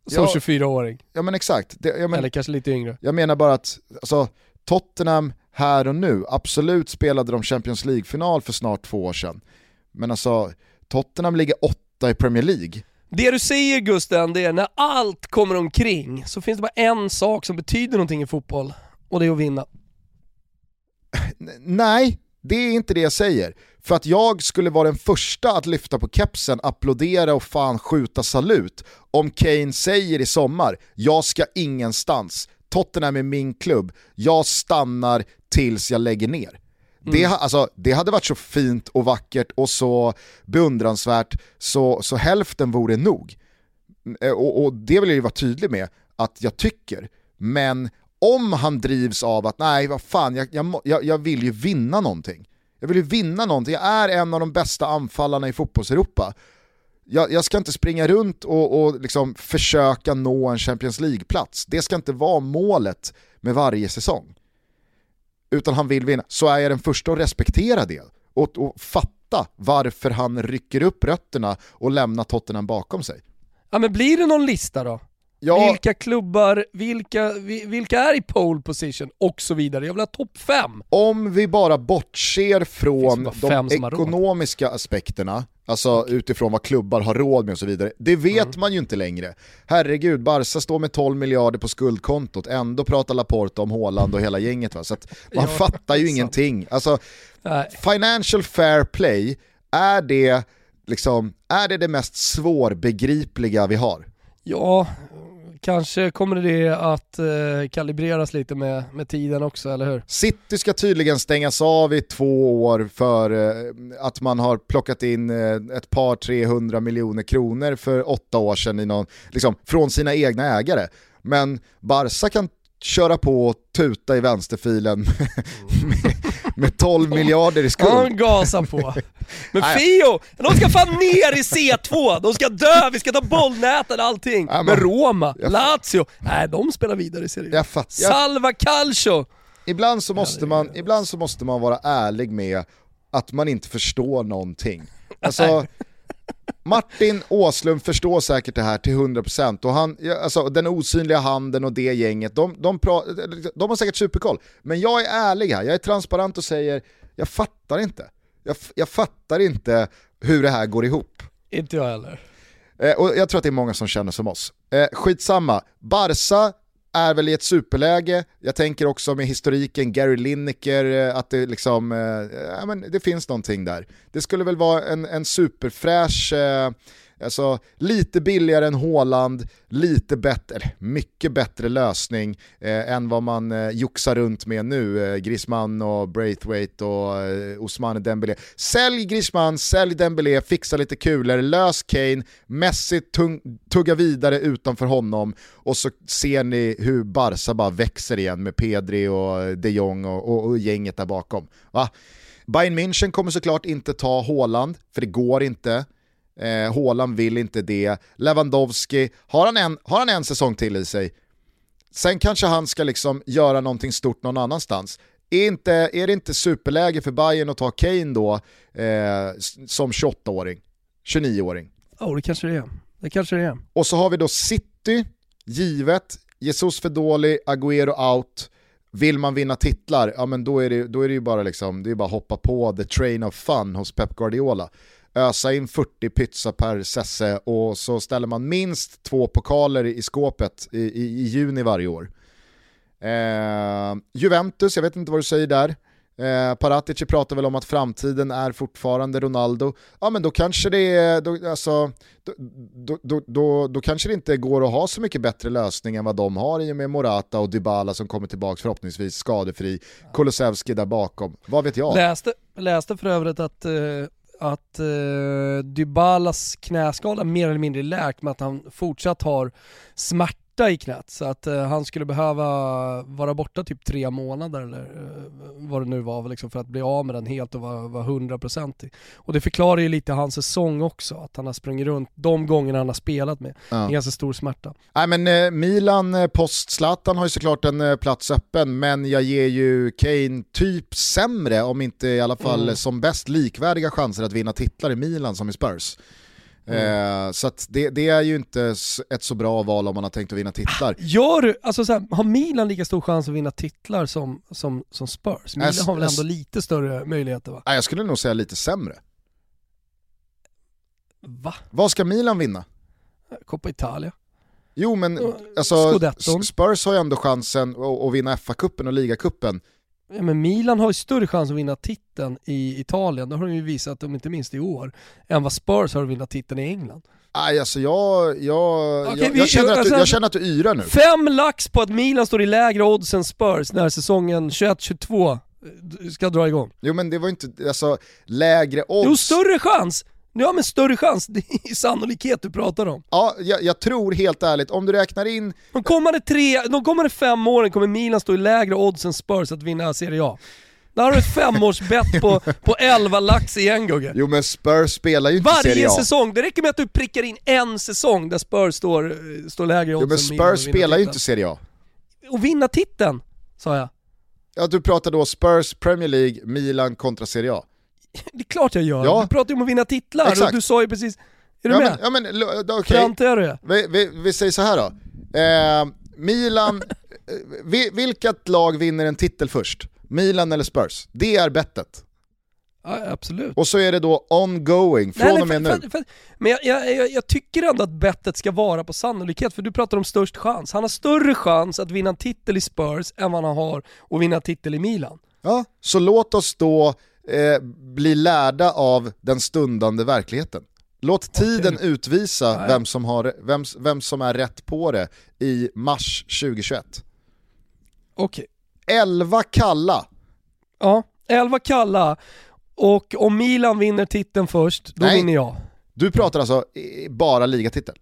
Speaker 2: Som
Speaker 1: Ja.
Speaker 2: 24-åring.
Speaker 1: ja men exakt, det, men,
Speaker 2: Eller kanske lite yngre.
Speaker 1: Jag menar bara att alltså, Tottenham här och nu, absolut spelade de Champions League-final för snart två år sedan. Men alltså, Tottenham ligger åtta i Premier League.
Speaker 2: Det du säger Gusten, det är när allt kommer omkring så finns det bara en sak som betyder någonting i fotboll och det är att vinna.
Speaker 1: Nej, det är inte det jag säger. För att jag skulle vara den första att lyfta på kepsen, applådera och fan skjuta salut om Kane säger i sommar, jag ska ingenstans, Tottenham är min klubb, jag stannar tills jag lägger ner. Det, ha- alltså, det hade varit så fint och vackert och så beundransvärt så, så hälften vore nog. Eh, Och, och det vill jag ju vara tydlig med att jag tycker. Men om han drivs av att nej vad fan, jag, jag, jag vill ju vinna någonting. Jag vill ju vinna någonting, jag är en av de bästa anfallarna i fotbollseuropa. Jag, jag ska inte springa runt och, och liksom försöka nå en Champions League-plats. Det ska inte vara målet med varje säsong. Utan han vill vinna, så är jag den första att respektera det. Och, och fatta varför han rycker upp rötterna och lämnar Tottenham bakom sig.
Speaker 2: Ja men blir det någon lista då?
Speaker 1: Ja,
Speaker 2: Vilka klubbar, vilka, vi- vilka är i pole position och så vidare. Jag vill ha topp fem.
Speaker 1: om vi bara bortser från
Speaker 2: bara
Speaker 1: de ekonomiska aspekterna, alltså utifrån vad klubbar har råd med och så vidare, det vet
Speaker 2: Mm.
Speaker 1: man ju inte längre. Herregud, Barca står med 12 miljarder på skuldkontot, ändå pratar Laporta om Haaland och hela gänget. Va? Så man
Speaker 2: Ja,
Speaker 1: fattar ju ingenting. Alltså,
Speaker 2: Nej.
Speaker 1: financial fair play, är det, liksom, är det det mest svårbegripliga vi har?
Speaker 2: Ja, kanske kommer det att eh, kalibreras lite med, med tiden också, eller hur?
Speaker 1: City ska tydligen stängas av i två år för eh, att man har plockat in eh, ett par 300 miljoner kronor för åtta år sedan i någon, liksom, från sina egna ägare. Men Barca kan köra på och tuta i vänsterfilen med, med 12 miljarder i skuld.
Speaker 2: han gasar på. Men
Speaker 1: Nej.
Speaker 2: Fio, de ska fan ner i C2, de ska dö, vi ska ta bollnäten och allting.
Speaker 1: Ja, men-
Speaker 2: Men Roma,
Speaker 1: Jag-
Speaker 2: Lazio, nej de spelar vidare i
Speaker 1: fatt, jag,
Speaker 2: Salva Calcio!
Speaker 1: ibland, så måste man, ibland så måste man vara ärlig med att man inte förstår någonting. Alltså, Martin Åslund förstår säkert det här till 100% och han, alltså, den osynliga handen och det gänget, de, de, pra, de har säkert superkoll. Men jag är ärlig här, jag är transparent och säger, jag fattar inte. Jag, jag fattar inte hur det här går ihop.
Speaker 2: Inte jag heller.
Speaker 1: Eh, och jag tror att det är många som känner som oss. Eh, skitsamma, Barca är väl i ett superläge, jag tänker också med historiken, Gary Lineker, eh, att det liksom, eh, ja, men det finns någonting där. Det skulle väl vara en, en superfräsch, eh, alltså lite billigare än Haaland, lite bättre, eller mycket bättre lösning eh, än vad man eh, joxar runt med nu, eh, Griezmann och Braithwaite och eh, Ousmane Dembélé. Sälj Griezmann, sälj Dembélé, fixa lite kulor, lös Kane, Messi tung, tugga vidare utanför honom och så ser ni hur Barca bara växer igen med Pedri och eh, de Jong och, och, och gänget där bakom. Va? Bayern München kommer såklart inte ta Haaland, för det går inte. Eh, Haaland vill inte det. Lewandowski, har han, en, har han en säsong till i sig, sen kanske han ska liksom göra någonting stort någon annanstans. Är, inte, är det inte superläge för Bayern att ta Kane då eh, som 28-åring, 29-åring?
Speaker 2: Ja det kanske det är. Det kanske det är.
Speaker 1: Och så har vi då City, givet, Jesus för dålig, Agüero out. Vill man vinna titlar, ja men då är det, då är det ju bara liksom, det är bara hoppa på the train of fun hos Pep Guardiola. Ösa in 40 pizza per sesse och så ställer man minst två pokaler i skåpet i, i, i juni varje år. Eh, Juventus, jag vet inte vad du säger där. Eh, Paratici pratar väl om att framtiden är fortfarande Ronaldo. Ja men då kanske det, då, alltså, då, då, då, då, då kanske det inte går att ha så mycket bättre lösning än vad de har i och med Morata och Dybala som kommer tillbaka förhoppningsvis skadefri. Kulusevski där bakom, vad vet jag?
Speaker 2: Läste, läste för övrigt att, eh, att eh, Dybalas knäskada mer eller mindre läkt med att han fortsatt har smärta i knät så att eh, han skulle behöva vara borta typ tre månader eller eh, vad det nu var liksom, för att bli av med den helt och vara, vara 100% Och det förklarar ju lite hans säsong också, att han har sprungit runt de gångerna han har spelat med
Speaker 1: Ja.
Speaker 2: en ganska stor smärta.
Speaker 1: Nej men eh, Milan eh, post Zlatan har ju såklart en eh, plats öppen, men jag ger ju Kane typ sämre, om inte i alla fall
Speaker 2: Mm.
Speaker 1: som bäst likvärdiga chanser att vinna titlar i Milan som i Spurs.
Speaker 2: Mm.
Speaker 1: Eh, så det, det är ju inte ett så bra val om man har tänkt att vinna titlar.
Speaker 2: Gör du, alltså så här, har Milan lika stor chans att vinna titlar som, som, som Spurs? Milan
Speaker 1: Äs-
Speaker 2: har väl ändå lite större möjligheter va?
Speaker 1: Jag skulle nog säga lite sämre.
Speaker 2: Va?
Speaker 1: Vad ska Milan vinna?
Speaker 2: Coppa Italia?
Speaker 1: Jo men alltså,
Speaker 2: Scudetton.
Speaker 1: Spurs har ju ändå chansen att, att vinna FA-cupen och ligacupen.
Speaker 2: Ja, men Milan har ju större chans att vinna titeln i Italien, det har de ju visat, om inte minst i år, än vad Spurs har att vinna titeln i England.
Speaker 1: Nej alltså jag, jag,
Speaker 2: Okej,
Speaker 1: jag,
Speaker 2: vi-
Speaker 1: jag, känner att du,
Speaker 2: alltså-
Speaker 1: jag känner att du yrar nu.
Speaker 2: Fem lax på att Milan står i lägre odds än Spurs när säsongen 21-22 eh, ska dra igång.
Speaker 1: Jo men det var ju inte, alltså lägre odds.
Speaker 2: Jo, större chans! Ja men större chans, det är sannolikhet du pratar om.
Speaker 1: Ja, jag, jag tror helt ärligt, om du räknar in,
Speaker 2: De kommande, tre, de kommande fem åren kommer Milan stå i lägre odds än Spurs att vinna Serie A. Där har du ett femårsbett på, på 11 lax igen Gugge.
Speaker 1: jo men Spurs spelar ju inte Serie
Speaker 2: Varje
Speaker 1: A.
Speaker 2: säsong, det räcker med att du prickar in en säsong där Spurs står, står lägre odds
Speaker 1: Jo men
Speaker 2: än Milan
Speaker 1: Spurs
Speaker 2: att vinna
Speaker 1: spelar ju inte Serie A.
Speaker 2: Och vinna titeln, sa jag.
Speaker 1: Ja du pratar då Spurs, Premier League, Milan kontra Serie A.
Speaker 2: Det är klart jag gör.
Speaker 1: Ja.
Speaker 2: Du pratar ju om att vinna titlar
Speaker 1: Exakt.
Speaker 2: och du sa ju precis... Är du
Speaker 1: Ja
Speaker 2: med?
Speaker 1: men, ja, men
Speaker 2: Klantar du
Speaker 1: vi, vi, vi säger så här då. Eh, Milan, eh, vi, vilket lag vinner en titel först? Milan eller Spurs? Det är bettet.
Speaker 2: Ja, absolut.
Speaker 1: Och så är det då ongoing, från
Speaker 2: Nej, nej,
Speaker 1: och med nu.
Speaker 2: för- för- Men jag, jag, jag, jag tycker ändå att bettet ska vara på sannolikhet, för du pratar om störst chans. Han har större chans att vinna en titel i Spurs än vad han har att vinna en titel i Milan.
Speaker 1: Ja, så låt oss då eh, bli lärda av den stundande verkligheten. Låt tiden utvisa
Speaker 2: Nej.
Speaker 1: vem som, har, vem, vem som är rätt på det i mars 2021.
Speaker 2: Okej.
Speaker 1: 11 kalla.
Speaker 2: Ja, 11 kalla. Och om Milan vinner titeln först, då
Speaker 1: Nej.
Speaker 2: vinner jag.
Speaker 1: Du pratar alltså bara ligatitel.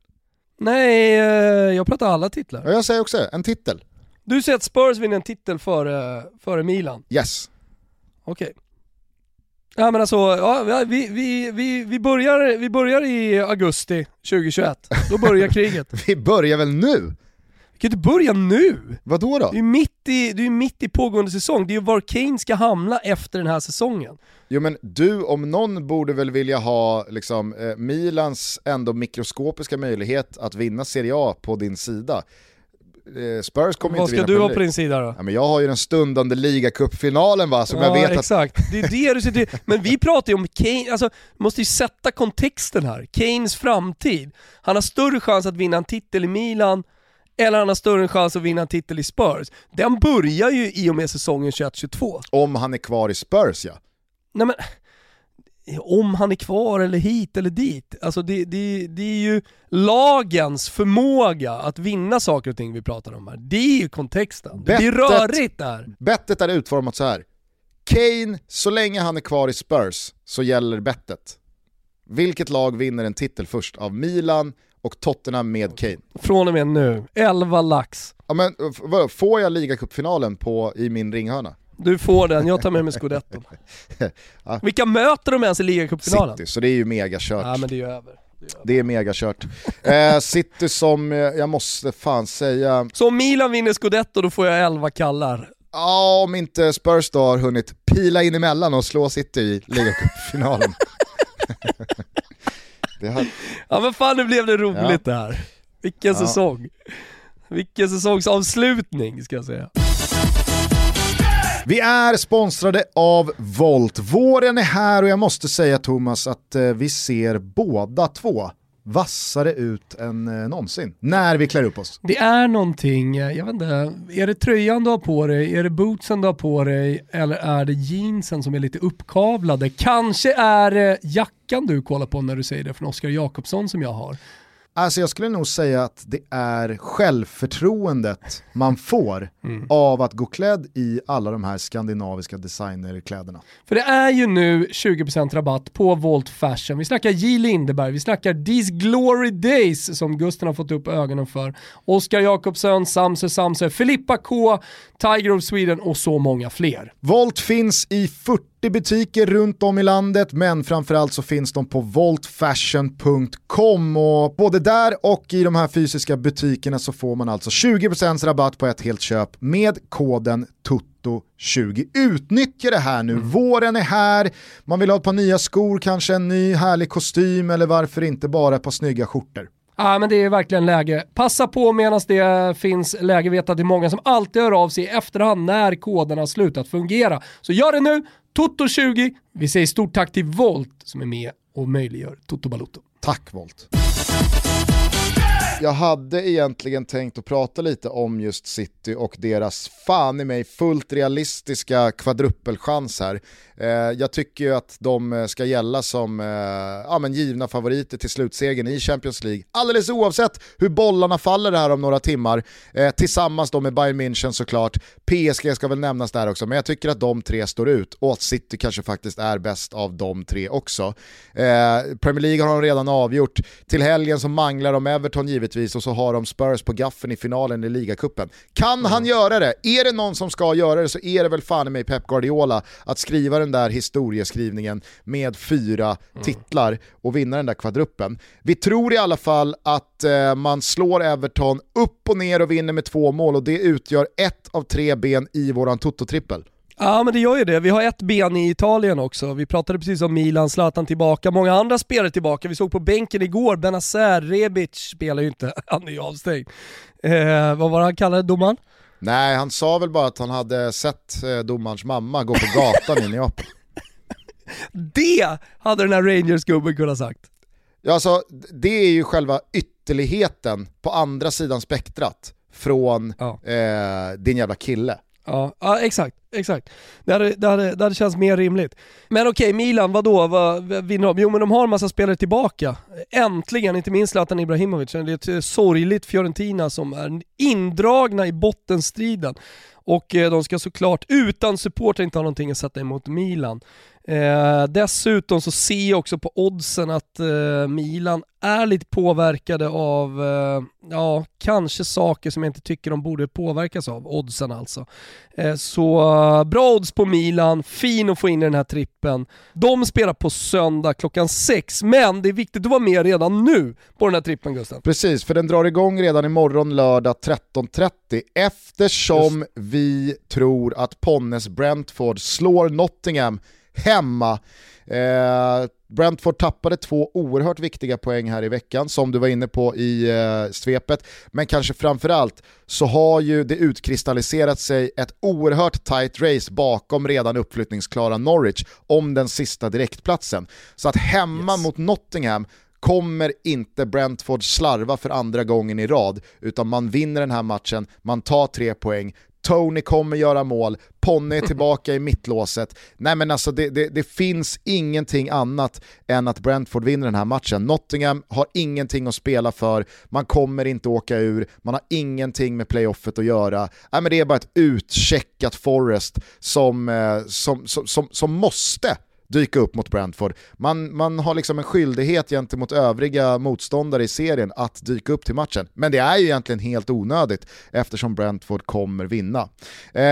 Speaker 2: Nej, eh, jag pratar alla titlar.
Speaker 1: Jag säger också en titel.
Speaker 2: Du säger att Spurs vinner en titel före, före Milan.
Speaker 1: Yes.
Speaker 2: Okej. Ja men alltså, ja, vi, vi, vi, vi, börjar, vi börjar i augusti 2021. Då börjar kriget.
Speaker 1: Vi börjar väl nu?
Speaker 2: Vi kan inte börja nu!
Speaker 1: Vad då?
Speaker 2: Det är mitt i, det är mitt i pågående säsong, det är ju var Kane ska hamna efter den här säsongen.
Speaker 1: Jo men du om någon borde väl vilja ha liksom, eh, Milans ändå mikroskopiska möjlighet att vinna Serie A på din sida. Eh, Spurs kommer
Speaker 2: Vad
Speaker 1: inte
Speaker 2: ska
Speaker 1: vinna
Speaker 2: du ha på din sida då?
Speaker 1: Ja, men jag har ju den stundande ligacupfinalen va, som jag
Speaker 2: ja,
Speaker 1: vet att...
Speaker 2: exakt. Det är det du sitter Men vi pratar ju om Kane, alltså, måste ju sätta kontexten här. Kanes framtid. Han har större chans att vinna en titel i Milan, eller han har större chans att vinna en titel i Spurs. Den börjar ju i och med säsongen 21-22.
Speaker 1: Om han är kvar i Spurs ja.
Speaker 2: Nej men, om han är kvar eller hit eller dit. Alltså det, det, det är ju lagens förmåga att vinna saker och ting vi pratar om här. Det är ju kontexten. Det
Speaker 1: Bettet-
Speaker 2: rörigt där.
Speaker 1: Bettet är utformat så här. Kane, så länge han är kvar i Spurs så gäller bettet. Vilket lag vinner en titel först av Milan och Tottenham med Kane?
Speaker 2: Från och med nu. 11 lax.
Speaker 1: Ja, men, får jag ligacupfinalen i min ringhörna?
Speaker 2: Du får den, jag tar med mig scudetton.
Speaker 1: Ja.
Speaker 2: Vilka möter de ens i ligacupfinalen?
Speaker 1: City, så det är ju megakört.
Speaker 2: Ja men det är ju över.
Speaker 1: Det är megakört. Eh, City som, eh, jag måste fan säga,
Speaker 2: Så om Milan vinner scudetto då får jag 11 kallar.
Speaker 1: ja om inte Spurs då har hunnit pila in emellan och slå City i ligacupfinalen. har,
Speaker 2: Ja men fan nu blev det roligt det här. Vilken
Speaker 1: Ja.
Speaker 2: säsong. Vilken säsongsavslutning ska jag säga.
Speaker 1: Vi är sponsrade av Volt. Våren är här och jag måste säga Thomas att eh, vi ser båda två vassare ut än eh, någonsin när vi klär upp oss.
Speaker 2: Det är någonting, eh, jag vet inte, är det tröjan du har på dig, är det bootsen du har på dig eller är det jeansen som är lite uppkavlade? Kanske är det jackan du kollar på när du säger det från Oskar Jakobsson som jag har.
Speaker 1: Alltså jag skulle nog säga att det är självförtroendet man får mm. av att gå klädd i alla de här skandinaviska designerkläderna.
Speaker 2: För det är ju nu 20% rabatt på Volt Fashion. Vi snackar J. Lindeberg, vi snackar These Glory Days som Gusten har fått upp ögonen för. Oskar Jakobsson, Samse Samse, Filippa K, Tiger of Sweden och så många fler.
Speaker 1: Volt finns i 40 butiker runt om i landet men framförallt så finns de på voltfashion.com och både där och i de här fysiska butikerna så får man alltså 20% rabatt på ett helt köp med koden TUTTO20. Utnyttja det här nu, mm. våren är här, man vill ha ett par nya skor, kanske en ny härlig kostym eller varför inte bara ett par snygga skjortor.
Speaker 2: Ja men det är verkligen läge. Passa på medan det finns läge. Vet att det är många som alltid hör av sig i efterhand när koderna slutat fungera. Så gör det nu, Toto20. Vi säger stort tack till Volt som är med och möjliggör Toto Balotto.
Speaker 1: Tack Volt. Jag hade egentligen tänkt att prata lite om just City och deras fan i mig fullt realistiska kvadruppelchans här. Eh, jag tycker ju att de eh, ska gälla som eh, ja, men givna favoriter till slutsegern i Champions League. Alldeles oavsett hur bollarna faller här om några timmar. Eh, tillsammans då med Bayern München såklart. PSG ska väl nämnas där också, men jag tycker att de tre står ut och att City kanske faktiskt är bäst av de tre också. Eh, Premier League har de redan avgjort. Till helgen så manglar de Everton givetvis och så har de Spurs på gaffen i finalen i ligacupen. Kan mm. han göra det? Är det någon som ska göra det så är det väl fan i mig Pep Guardiola att skriva den där historieskrivningen med fyra mm. titlar och vinna den där kvadruppen. Vi tror i alla fall att eh, man slår Everton upp och ner och vinner med två mål och det utgör ett av tre ben i våran Toto-trippel.
Speaker 2: Ja men det gör ju det. Vi har ett ben i Italien också. Vi pratade precis om Milan, Zlatan tillbaka, många andra spelare tillbaka. Vi såg på bänken igår, Benazer, Rebic spelar ju inte, han är ju avstängd. Eh, vad var det han kallade domaren?
Speaker 1: Nej, han sa väl bara att han hade sett eh, domarens mamma gå på gatan i Neapel.
Speaker 2: Det hade den här Rangers-gubben kunnat sagt.
Speaker 1: Ja, alltså, det är ju själva ytterligheten på andra sidan spektrat från ja. eh, din jävla kille.
Speaker 2: Ja, ja exakt, exakt. Det hade, det, hade, det hade känts mer rimligt. Men okej, Milan, vadå? Vad vinner de? Jo men de har en massa spelare tillbaka. Äntligen, inte minst Zlatan Ibrahimovic. Det är ett sorgligt Fiorentina som är indragna i bottenstriden. Och eh, de ska såklart utan support inte ha någonting att sätta emot Milan. Eh, dessutom så ser jag också på oddsen att eh, Milan är lite påverkade av, eh, ja, kanske saker som jag inte tycker de borde påverkas av, oddsen alltså. Eh, så uh, bra odds på Milan, fin att få in i den här trippen. De spelar på söndag klockan sex, men det är viktigt att vara med redan nu på den här trippen Gustav.
Speaker 1: Precis, för den drar igång redan imorgon lördag 13.30 eftersom Just. vi tror att Ponnes Brentford slår Nottingham hemma. Eh, Brentford tappade två oerhört viktiga poäng här i veckan, som du var inne på i eh, svepet. Men kanske framförallt så har ju det utkristalliserat sig ett oerhört tight race bakom redan uppflyttningsklara Norwich om den sista direktplatsen. Så att hemma yes. mot Nottingham kommer inte Brentford slarva för andra gången i rad, utan man vinner den här matchen, man tar tre poäng, Tony kommer göra mål, Ponne är tillbaka i mittlåset. Nej men alltså det, det, det, finns ingenting annat än att Brentford vinner den här matchen. Nottingham har ingenting att spela för, man kommer inte åka ur, man har ingenting med playoffet att göra. Nej men det är bara ett utcheckat Forest som, eh, som, som, som, som måste dyka upp mot Brentford. Man, man har liksom en skyldighet gentemot övriga motståndare i serien att dyka upp till matchen. Men det är ju egentligen helt onödigt eftersom Brentford kommer vinna. Eh,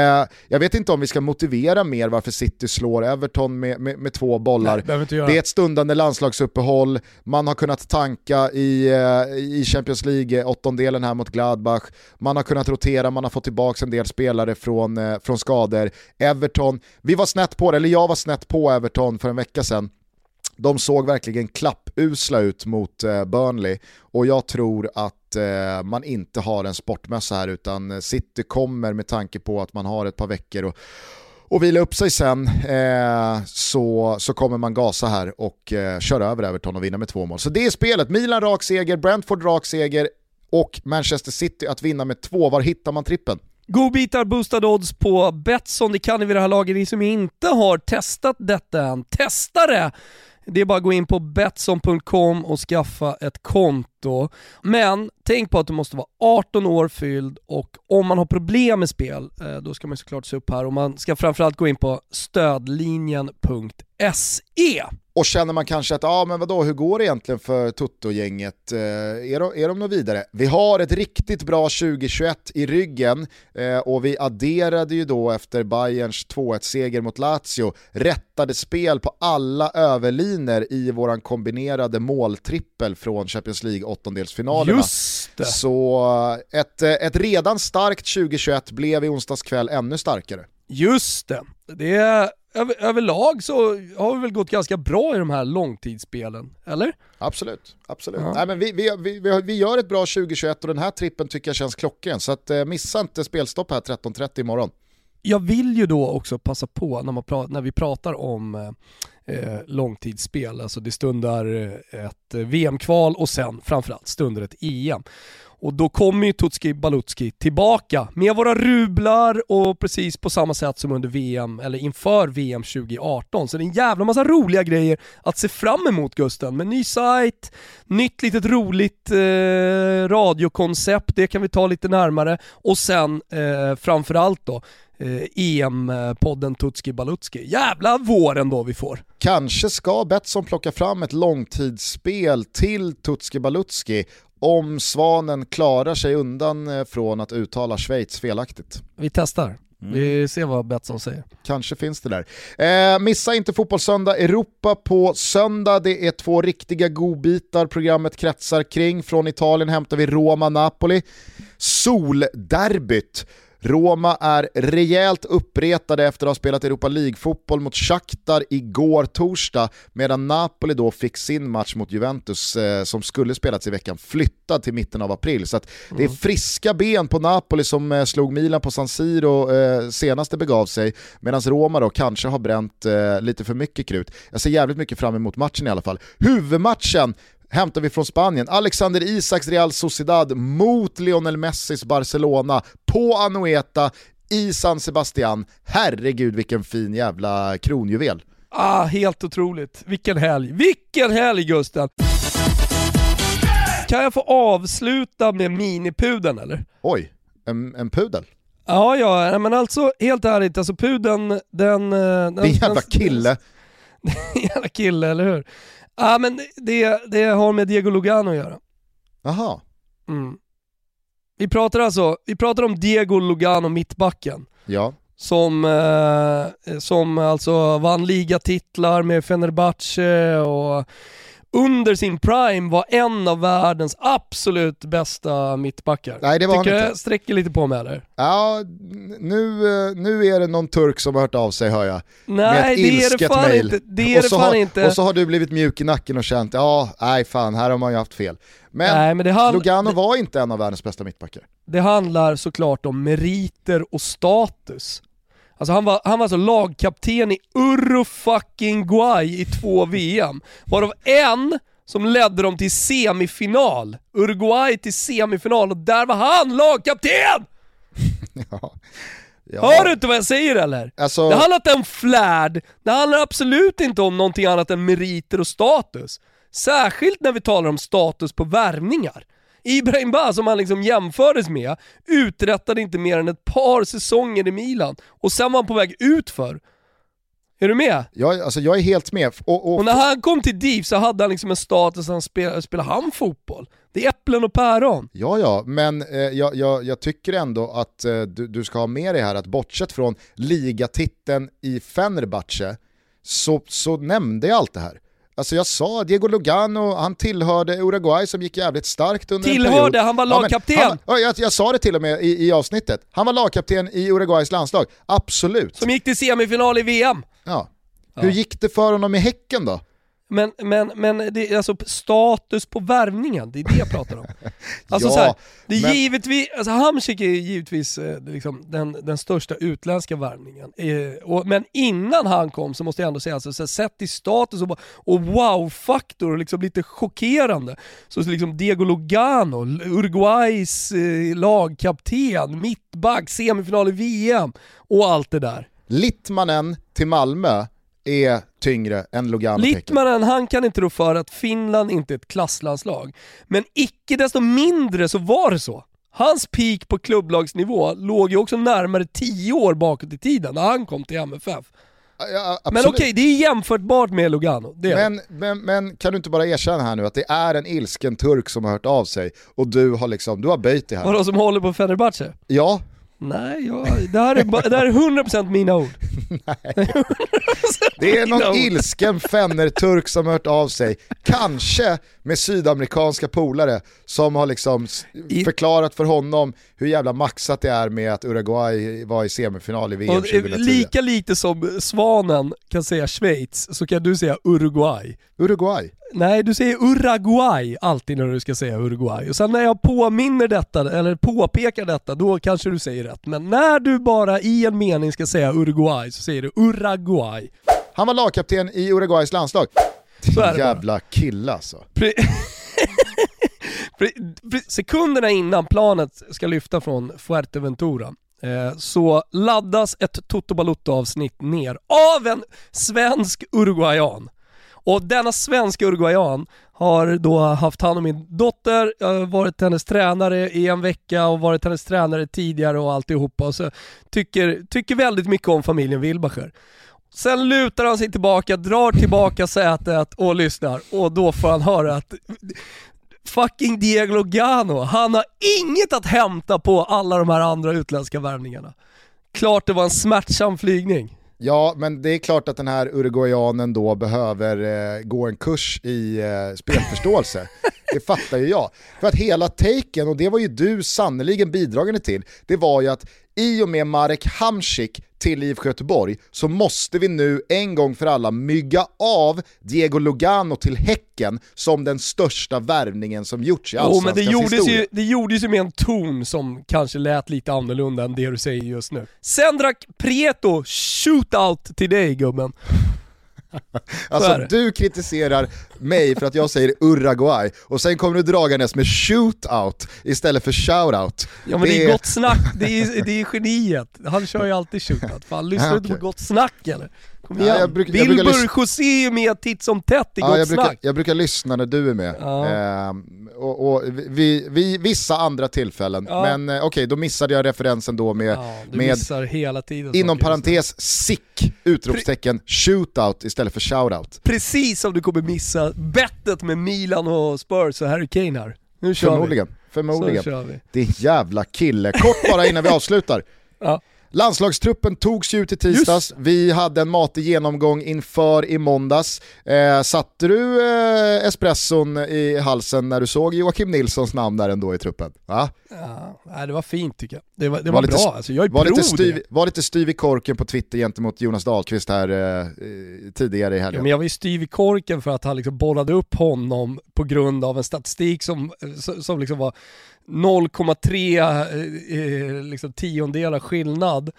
Speaker 1: jag vet inte om vi ska motivera mer varför City slår Everton med, med, med två bollar. Nej, det är ett stundande landslagsuppehåll, man har kunnat tanka i, eh, i Champions League åttondelen här mot Gladbach, man har kunnat rotera, man har fått tillbaka en del spelare från, eh, från skador. Everton, vi var snett på det, eller jag var snett på Everton Everton för en vecka sedan. De såg verkligen klappusla ut mot eh, Burnley och jag tror att eh, man inte har en sportmössa här utan eh, City kommer med tanke på att man har ett par veckor och och vila upp sig sen eh, så, så kommer man gasa här och eh, köra över Everton och vinna med två mål. Så det är spelet. Milan rak seger, Brentford rak seger och Manchester City att vinna med två. Var hittar man trippen?
Speaker 2: Godbitar, boostade odds på Betsson, det kan ni vid det här laget. Ni som inte har testat detta än, testa det! Det är bara att gå in på Betsson.com och skaffa ett konto. Men tänk på att du måste vara 18 år fylld och om man har problem med spel, eh, då ska man såklart se upp här och man ska framförallt gå in på stödlinjen.se.
Speaker 1: Och känner man kanske att, ja men vadå, hur går det egentligen för Toto-gänget? Eh, är, de, är de något vidare? Vi har ett riktigt bra 2021 i ryggen eh, och vi adderade ju då efter Bayerns 2-1-seger mot Lazio rättade spel på alla överliner i våran kombinerade måltrippel från Champions League åttondelsfinalerna.
Speaker 2: Just det!
Speaker 1: Så eh, ett, eh, ett redan starkt 2021 blev i onsdags kväll ännu starkare.
Speaker 2: Just det. det är, över, överlag så har vi väl gått ganska bra i de här långtidsspelen, eller?
Speaker 1: Absolut, absolut.
Speaker 2: Ja.
Speaker 1: Nej, men vi, vi, vi, vi, vi gör ett bra 2021 och den här trippen tycker jag känns klockren. Så att, eh, missa inte spelstopp här 13.30 imorgon.
Speaker 2: Jag vill ju då också passa på när, man pra- när vi pratar om eh, eh, långtidsspel, alltså det stundar eh, ett eh, VM-kval och sen framförallt stundar ett EM. Och då kommer ju Tutski Balutski tillbaka med våra rublar och precis på samma sätt som under VM, eller inför VM 2018. Så det är en jävla massa roliga grejer att se fram emot Gusten. Med ny sajt, nytt litet roligt eh, radiokoncept, det kan vi ta lite närmare. Och sen eh, framförallt då eh, EM-podden Tutski Balutski. Jävla våren då vi får.
Speaker 1: Kanske ska Betsson plocka fram ett långtidsspel till Tutski Balutski om Svanen klarar sig undan eh, från att uttala Schweiz felaktigt.
Speaker 2: Vi testar. Vi ser vad Betsson säger.
Speaker 1: Kanske finns det där. Eh, missa inte Fotbollssöndag Europa på söndag. Det är två riktiga godbitar programmet kretsar kring. Från Italien hämtar vi Roma-Napoli. Solderbyt. Roma är rejält uppretade efter att ha spelat Europa League-fotboll mot Shakhtar igår torsdag, medan Napoli då fick sin match mot Juventus eh, som skulle spelats i veckan flyttad till mitten av april. Så det är friska ben på Napoli som eh, slog Milan på San Siro eh, senast det begav sig, medan Roma då kanske har bränt eh, lite för mycket krut. Jag ser jävligt mycket fram emot matchen i alla fall. Huvudmatchen hämtar vi från Spanien. Alexander Isaks Real Sociedad mot Lionel Messis Barcelona på Anoeta i San Sebastian. Herregud vilken fin jävla kronjuvel.
Speaker 2: Ah, helt otroligt. Vilken helg. Vilken helg Gusten! Kan jag få avsluta med minipudeln eller?
Speaker 1: Oj, en, en pudel.
Speaker 2: Ja, ja, men alltså helt ärligt, alltså pudeln, den... eh, den
Speaker 1: Din jävla
Speaker 2: den-
Speaker 1: kille.
Speaker 2: jävla kille, eller hur? Ja men det, det har med Diego Lugano att göra.
Speaker 1: Jaha,
Speaker 2: Mm. Vi pratar alltså, vi pratar om Diego Lugano, mittbacken.
Speaker 1: ja.
Speaker 2: Som, eh, som alltså vann ligatitlar med Fenerbahce och under sin prime var en av världens absolut bästa mittbackar.
Speaker 1: Nej, det var han
Speaker 2: Tycker
Speaker 1: inte.
Speaker 2: jag sträcker lite på mig eller?
Speaker 1: Ja, nu, nu är det någon turk som har hört av sig hör jag. med
Speaker 2: Nej
Speaker 1: ett
Speaker 2: det är det fan
Speaker 1: mail.
Speaker 2: inte. Det är det fan
Speaker 1: har,
Speaker 2: inte.
Speaker 1: Och så har du blivit mjuk i nacken och känt, ja, nej fan, här har man ju haft fel. Men,
Speaker 2: Nej, men det, hand,
Speaker 1: Lugano var inte en av världens bästa mittbackar.
Speaker 2: det handlar såklart om meriter och status. Alltså han var, han var alltså lagkapten i fucking Guay i två VM, varav en som ledde dem till semifinal. Uruguay till semifinal och där var han lagkapten!
Speaker 1: Ja. Ja.
Speaker 2: Hör du inte vad jag säger eller?
Speaker 1: Alltså,
Speaker 2: Det handlar inte om flärd, det handlar absolut inte om någonting annat än meriter och status. Särskilt när vi talar om status på värvningar. Ibrahim Ba, som han liksom jämfördes med, uträttade inte mer än ett par säsonger i Milan och sen var han på väg ut för. Är du med?
Speaker 1: jag, alltså, jag är helt med. Och, och,
Speaker 2: Och när han kom till DIF så hade han liksom en status, han spelade, spelade han fotboll? Det är äpplen och päron.
Speaker 1: Ja, ja, men eh, jag, jag, jag tycker ändå att eh, du, du ska ha med dig här att bortsett från ligatiteln i Fenerbahce så, så nämnde jag allt det här. Alltså jag sa Diego Lugano, han tillhörde Uruguay som gick jävligt starkt under en
Speaker 2: Tillhörde,
Speaker 1: period.
Speaker 2: han var
Speaker 1: Ja, men
Speaker 2: lagkapten.
Speaker 1: han- ja, jag, jag sa det till och med i, i avsnittet. Han var lagkapten i Uruguays landslag, absolut.
Speaker 2: Som gick till semifinal i VM.
Speaker 1: Ja. Hur gick det för honom i Häcken då?
Speaker 2: Men, men, men det är alltså status på värvningen, det är det jag pratar om. Alltså
Speaker 1: Ja,
Speaker 2: så här, det är
Speaker 1: men-
Speaker 2: givetvis, alltså Hamsik är givetvis eh, liksom den, den största utländska värvningen. Eh, och, men innan han kom så måste jag ändå säga, alltså, så här, sett i status och, och wow-faktor och liksom lite chockerande. Så liksom Diego Lugano, Uruguays eh, lagkapten, mittback, semifinal i VM och allt det där.
Speaker 1: Littmanen till Malmö är tyngre än Lugano.
Speaker 2: Littmanen, han kan inte rå för att Finland inte är ett klasslandslag. Men icke desto mindre så var det så. Hans peak på klubblagsnivå låg ju också närmare 10 år bakåt i tiden när han kom till MFF.
Speaker 1: Ja,
Speaker 2: Men okej, det är jämförbart med Lugano. Det det.
Speaker 1: Men, men, men kan du inte bara erkänna här nu att det är en ilsken turk som har hört av sig och du har liksom, du har böjt dig här.
Speaker 2: Vadå som håller på Fenerbahce?
Speaker 1: Ja,
Speaker 2: Nej, jag, det, här är, det här är 100% mina ord.
Speaker 1: det är någon ilsken fenner-turk som har hört av sig, kanske med sydamerikanska polare som har liksom förklarat för honom hur jävla maxat det är med att Uruguay var i semifinal i VM
Speaker 2: Och, eh,
Speaker 1: 2010.
Speaker 2: lika lite som Svanen kan säga Schweiz så kan du säga Uruguay.
Speaker 1: Uruguay.
Speaker 2: Nej, du säger Uruguay alltid när du ska säga Uruguay. Och sen när jag påminner detta, eller påpekar detta, då kanske du säger rätt. Men när du bara i en mening ska säga Uruguay så säger du Uruguay.
Speaker 1: Han var lagkapten i Uruguays landslag.
Speaker 2: Så är det bara.
Speaker 1: Jävla kille alltså.
Speaker 2: Pre- Sekunderna innan planet ska lyfta från Fuerteventura eh, så laddas ett Toto Balotto-avsnitt ner av en svensk uruguayan. Och denna svenska uruguayan har då haft hand om min dotter, jag har varit hennes tränare i en vecka och varit hennes tränare tidigare och alltihopa. Och så tycker, tycker väldigt mycket om familjen Wilbacher. Sen lutar han sig tillbaka, drar tillbaka sätet och lyssnar och då får han höra att fucking Diego Lugano, han har inget att hämta på alla de här andra utländska värvningarna. Klart det var en smärtsam flygning.
Speaker 1: Ja, men det är klart att den här uruguayanen då behöver eh, gå en kurs i eh, spelförståelse. det fattar ju jag. För att hela taken, och det var ju du sannoliken bidragande till, det var ju att i och med Marek Hamsik till IFK Göteborg så måste vi nu en gång för alla mygga av Diego Lugano till Häcken som den största värvningen som gjorts i
Speaker 2: Jo men det
Speaker 1: allsvenskans
Speaker 2: gjordes,
Speaker 1: historia.
Speaker 2: ju, det gjordes ju med en ton som kanske lät lite annorlunda än det du säger just nu. Sen drack Prieto shootout till dig gubben.
Speaker 1: Alltså
Speaker 2: det.
Speaker 1: du kritiserar mig för att jag säger Uruguay och sen kommer du dragandes med shootout istället för shoutout.
Speaker 2: Ja men det, är gott snack, det är, det är geniet. Han kör ju alltid shootout. Fan lyssnar du inte på. Gott Snack eller? Kom
Speaker 1: Ja,
Speaker 2: igen.
Speaker 1: jag brukar- jag brukar
Speaker 2: Wilbur
Speaker 1: lys-
Speaker 2: José är med titt som tätt i
Speaker 1: Ja,
Speaker 2: Gott
Speaker 1: jag, brukar,
Speaker 2: Snack.
Speaker 1: jag brukar lyssna när du är med.
Speaker 2: Ja.
Speaker 1: Ehm, och, och vi, vi, vissa andra tillfällen,
Speaker 2: Ja.
Speaker 1: men eh, okej då missade jag referensen då med,
Speaker 2: Ja, du
Speaker 1: med
Speaker 2: missar hela tiden
Speaker 1: inom parentes sick, utropstecken, shootout istället för shoutout.
Speaker 2: Precis som du kommer missa bettet med Milan och Spurs och Harry Kane här. Nu kör
Speaker 1: Förmodligen.
Speaker 2: vi.
Speaker 1: Förmodligen.
Speaker 2: Så kör vi.
Speaker 1: Din jävla kille. Kort bara innan vi avslutar.
Speaker 2: Ja.
Speaker 1: Landslagstruppen togs ju ut i tisdags, vi hade en matig genomgång inför i måndags. Eh, satte du eh, espresson i halsen när du såg Joakim Nilssons namn där ändå i truppen? Va?
Speaker 2: Ja, det var fint tycker jag. Det var, det
Speaker 1: Var
Speaker 2: var,
Speaker 1: lite
Speaker 2: bra,
Speaker 1: st-
Speaker 2: alltså, jag är
Speaker 1: Var lite, styv, var lite styv i korken på Twitter gentemot Jonas Dahlqvist här eh, eh, tidigare i
Speaker 2: Ja,
Speaker 1: helgen.
Speaker 2: men jag var ju styv i korken för att han liksom bollade upp honom på grund av en statistik som, som som liksom var 0,3 eh, liksom tiondelar skillnad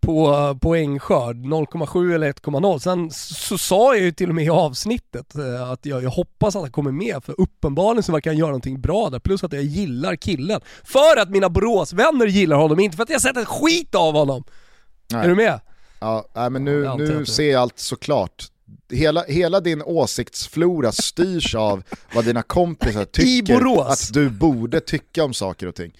Speaker 2: på eh, poängskörd, 0,7 eller 1,0. Sen så sa jag ju till och med i avsnittet eh, att jag, jag hoppas att han kommer med för uppenbarligen så verkar han göra någonting bra där. Plus att jag gillar killen. För att mina Boråsvänner gillar honom, inte för att jag sett ett skit av honom.
Speaker 1: Nej.
Speaker 2: Är du med?
Speaker 1: Ja, nej, men nu, nu ser jag allt såklart. Hela, hela din åsiktsflora styrs av vad dina kompisar tycker att du borde tycka om saker och ting.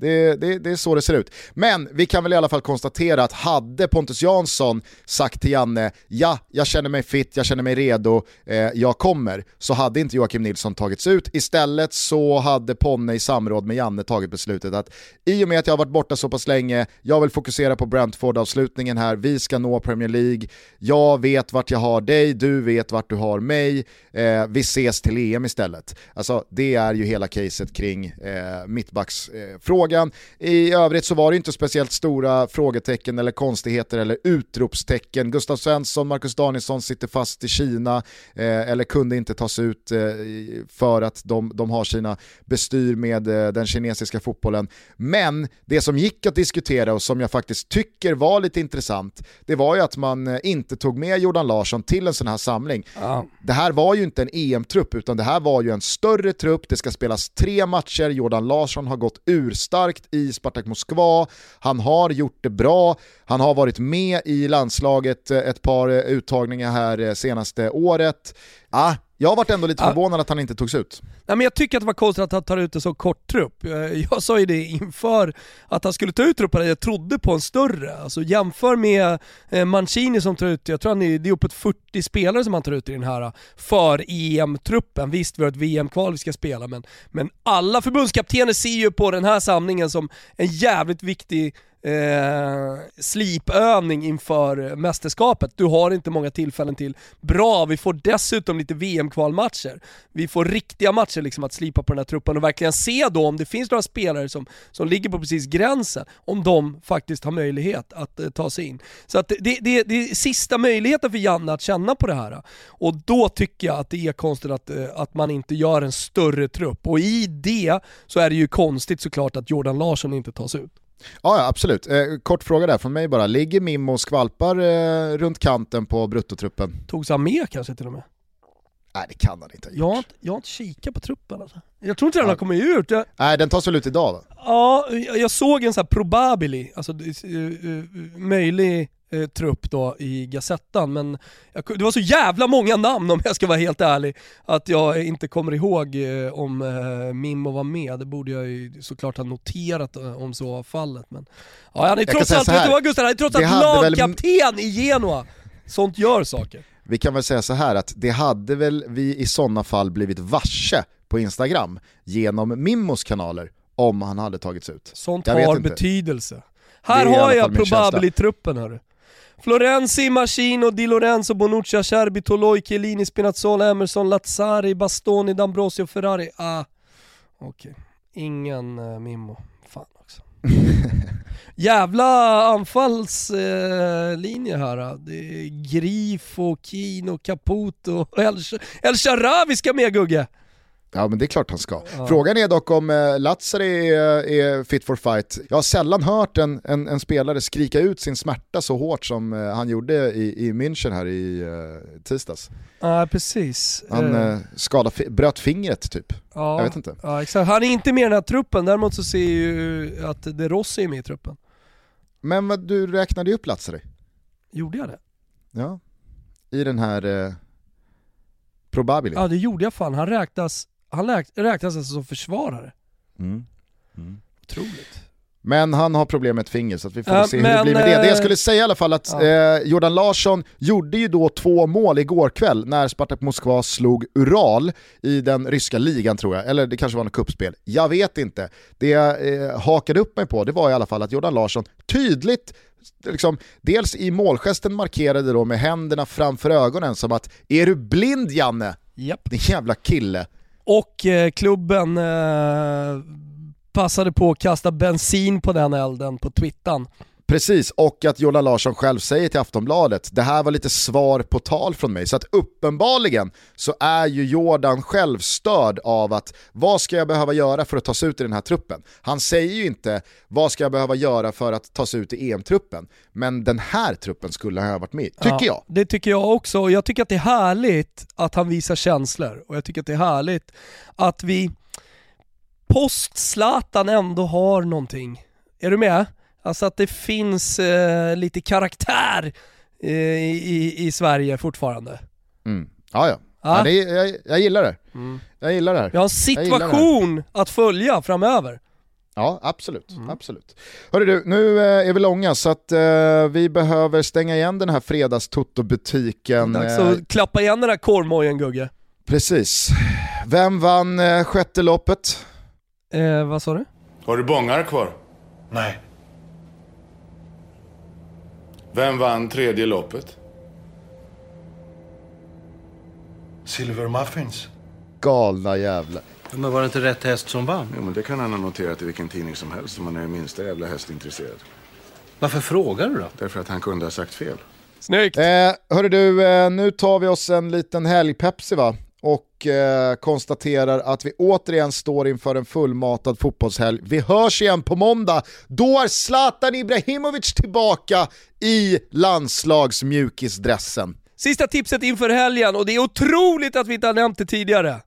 Speaker 1: Det, det, det är så det ser ut. Men vi kan väl i alla fall konstatera att hade Pontus Jansson sagt till Janne, ja, jag känner mig fit, jag känner mig redo, eh, jag kommer, så hade inte Joakim Nilsson tagits ut. Istället så hade Ponne i samråd med Janne tagit beslutet att i och med att jag har varit borta så pass länge, jag vill fokusera på Brentford-avslutningen här, vi ska nå Premier League, jag vet vart jag har dig, du vet vart du har mig, eh, vi ses till EM istället. Alltså det är ju hela caset kring eh, mittbacksfrågan eh, frågan. I övrigt så var det inte speciellt stora frågetecken eller konstigheter eller utropstecken. Gustav Svensson, Marcus Danielsson sitter fast i Kina eh, eller kunde inte tas ut eh, för att de, de har sina bestyr med eh, den kinesiska fotbollen. Men det som gick att diskutera och som jag faktiskt tycker var lite intressant, det var ju att man eh, inte tog med Jordan Larsson till en sån här samling.
Speaker 2: Ja.
Speaker 1: Det här var ju inte en EM-trupp utan det här var ju en större trupp, det ska spelas tre matcher, Jordan Larsson har gått starkt i Spartak Moskva, han har gjort det bra, han har varit med i landslaget eh, ett par eh, uttagningar här eh, senaste året. Ah, jag har varit ändå lite förvånad att han inte togs ut.
Speaker 2: Nej, men jag tycker att det var konstigt att han tar ut en så kort trupp. Eh, Jag sa ju det inför att han skulle ta ut trupperna, jag trodde på en större. Alltså jämför med eh, Mancini som tar ut, jag tror han är, det är uppåt 40 spelare som han tar ut i den här eh, för EM-truppen. Visst, vi har ett VM-kval vi ska spela, men, men alla förbundskaptener ser ju på den här samlingen som en jävligt viktig eh, slipövning inför mästerskapet. Du har inte många tillfällen till. Bra, vi får dessutom lite VM-kvalmatcher. Vi får riktiga matcher liksom att slipa på den här truppen och verkligen se då om det finns några spelare som, som ligger på precis gränsen, om de faktiskt har möjlighet att eh, ta sig in. Så att det, det, det är sista möjligheten för Janne att känna på det här. Och då tycker jag att det är konstigt att, eh, att man inte gör en större trupp. Och i det så är det ju konstigt såklart att Jordan Larsson inte tas ut.
Speaker 1: Ja, ja absolut. Eh, kort fråga där från mig bara, ligger Mimmo och skvalpar eh, runt kanten på bruttotruppen?
Speaker 2: Togs han med kanske till och med?
Speaker 1: Nej det kan han inte ha gjort.
Speaker 2: Jag har inte, jag har inte kikat på truppen alltså. Jag tror inte den har kommit ut. Jag,
Speaker 1: Nej den tas väl ut idag va?
Speaker 2: ja, jag jag såg en sån här probably, alltså uh, uh, möjlig eh, trupp då i Gazettan, men jag, det var så jävla många namn om jag ska vara helt ärlig, att jag inte kommer ihåg eh, om eh, Mimmo var med. Det borde jag ju såklart ha noterat eh, om så var fallet. Men, ja, han är trots allt, vet du vad Gustav, han är trots allt
Speaker 1: hade väl-
Speaker 2: lagkapten i Genoa. Sånt gör saker.
Speaker 1: Vi kan väl säga så här att det hade väl vi i sådana fall blivit varse på Instagram genom Mimmos kanaler om han hade tagits ut.
Speaker 2: Sånt
Speaker 1: Jag
Speaker 2: har betydelse. Här har jag probably-truppen hörru. Florenzi, Machino, Di Lorenzo, Bonucci, Acerbi, Toloi, Chiellini, Spinazzola, Emerson, Lazzari, Bastoni, D'Ambrosio, Ferrari. Ah, okej. Ingen uh, Mimmo. Fan också. Jävla anfallslinje här. ah. Det är Grifo, Kino, Caputo och El, El Sharawi ska med Gugge.
Speaker 1: Ja men det är klart han ska. Frågan är dock om eh, Lazzari är, är fit for fight. Jag har sällan hört en, en, en spelare skrika ut sin smärta så hårt som eh, han gjorde i, i München här i eh, tisdags.
Speaker 2: Ja, precis.
Speaker 1: Han
Speaker 2: Eh,
Speaker 1: eh, skadade, bröt fingret typ.
Speaker 2: Ja,
Speaker 1: Jag vet inte.
Speaker 2: Ja, exakt. Han är inte med i den här truppen, däremot så ser jag ju att De Rossi är med i truppen.
Speaker 1: Men vad, du räknade ju upp Lazzari.
Speaker 2: Gjorde jag det?
Speaker 1: Ja. I den här eh, Probabili.
Speaker 2: Ja det gjorde jag fan. Han räknas, han räk, räknas alltså som försvarare.
Speaker 1: Mm.
Speaker 2: Otroligt.
Speaker 1: Men han har problem med ett finger så att vi får
Speaker 2: Ja,
Speaker 1: se hur det blir med det. Det jag
Speaker 2: eh,
Speaker 1: skulle säga i alla fall att
Speaker 2: ja.
Speaker 1: eh, Jordan Larsson gjorde ju då två mål igår kväll när Spartak Moskva slog Ural i den ryska ligan tror jag, eller det kanske var något kuppspel. Jag vet inte. Det jag eh, hakade upp mig på det var i alla fall att Jordan Larsson tydligt Liksom, dels i målgesten markerade då med händerna framför ögonen som att “Är du blind Janne?
Speaker 2: Japp.
Speaker 1: Din jävla kille”.
Speaker 2: Och eh, klubben eh, passade på att kasta bensin på den elden på twittan.
Speaker 1: Precis, och att Jordan Larsson själv säger till Aftonbladet, det här var lite svar på tal från mig. Så att uppenbarligen så är ju Jordan själv störd av att vad ska jag behöva göra för att ta sig ut i den här truppen? Han säger ju inte vad ska jag behöva göra för att ta sig ut i EM-truppen. Men den här truppen skulle han ha varit med i, tycker
Speaker 2: Ja,
Speaker 1: jag.
Speaker 2: Det tycker jag också, och jag tycker att det är härligt att han visar känslor. Och jag tycker att det är härligt att vi post-Zlatan ändå har någonting. Är du med? Alltså att det finns eh, lite karaktär eh, i, i Sverige fortfarande.
Speaker 1: Mm. Ja, ja.
Speaker 2: Ja.
Speaker 1: ja det, jag, jag gillar det. Jag gillar det här.
Speaker 2: Vi har en
Speaker 1: här.
Speaker 2: situation att följa framöver.
Speaker 1: Ja, absolut.
Speaker 2: Mm.
Speaker 1: absolut. Hörru du, nu eh, är vi långa så att eh, vi behöver stänga igen den här fredagstotto-butiken.
Speaker 2: Dags
Speaker 1: Eh,
Speaker 2: att klappa igen den där korvmojen Gugge.
Speaker 1: Precis. Vem vann eh, sjätte loppet?
Speaker 2: Eh, vad sa du?
Speaker 6: Har du bångar kvar?
Speaker 7: Nej.
Speaker 6: Vem vann tredje loppet?
Speaker 7: Silver Muffins.
Speaker 1: Galna jävlar.
Speaker 7: Men var det inte rätt häst som vann?
Speaker 6: Jo, men det kan han ha noterat i vilken tidning som helst om man är minsta jävla hästintresserad.
Speaker 7: Varför frågar du då?
Speaker 6: Därför att han kunde ha sagt fel.
Speaker 2: Snyggt!
Speaker 1: Eh, hörru du, eh, nu tar vi oss en liten helgpepsi va? Och eh, konstaterar att vi återigen står inför en fullmatad fotbollshelg. Vi hörs igen på måndag. Då är Zlatan Ibrahimovic tillbaka i landslagsmjukisdressen.
Speaker 2: Sista tipset inför helgen och det är otroligt att vi inte har nämnt det tidigare.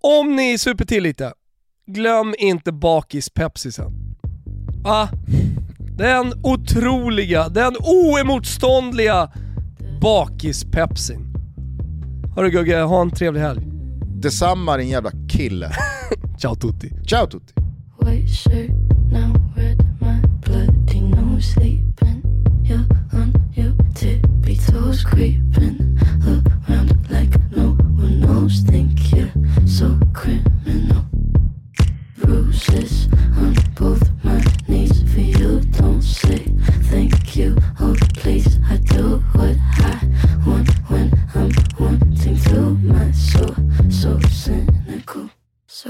Speaker 2: Om ni super till lite, glöm inte bakis-pepsisen. Ah, den otroliga, den oemotståndliga bakis-pepsin. Hörru Gugge, ha en trevlig helg.
Speaker 1: Detsamma din jävla kille.
Speaker 2: Ciao tutti.
Speaker 1: Ciao tutti.
Speaker 8: White shirt, now red, my bloody nose sleeping. You're on your tippy toes, creeping around like no one knows. Think you're so criminal. Bruises on both my knees for you. Don't say thank you. Oh, please, I do what I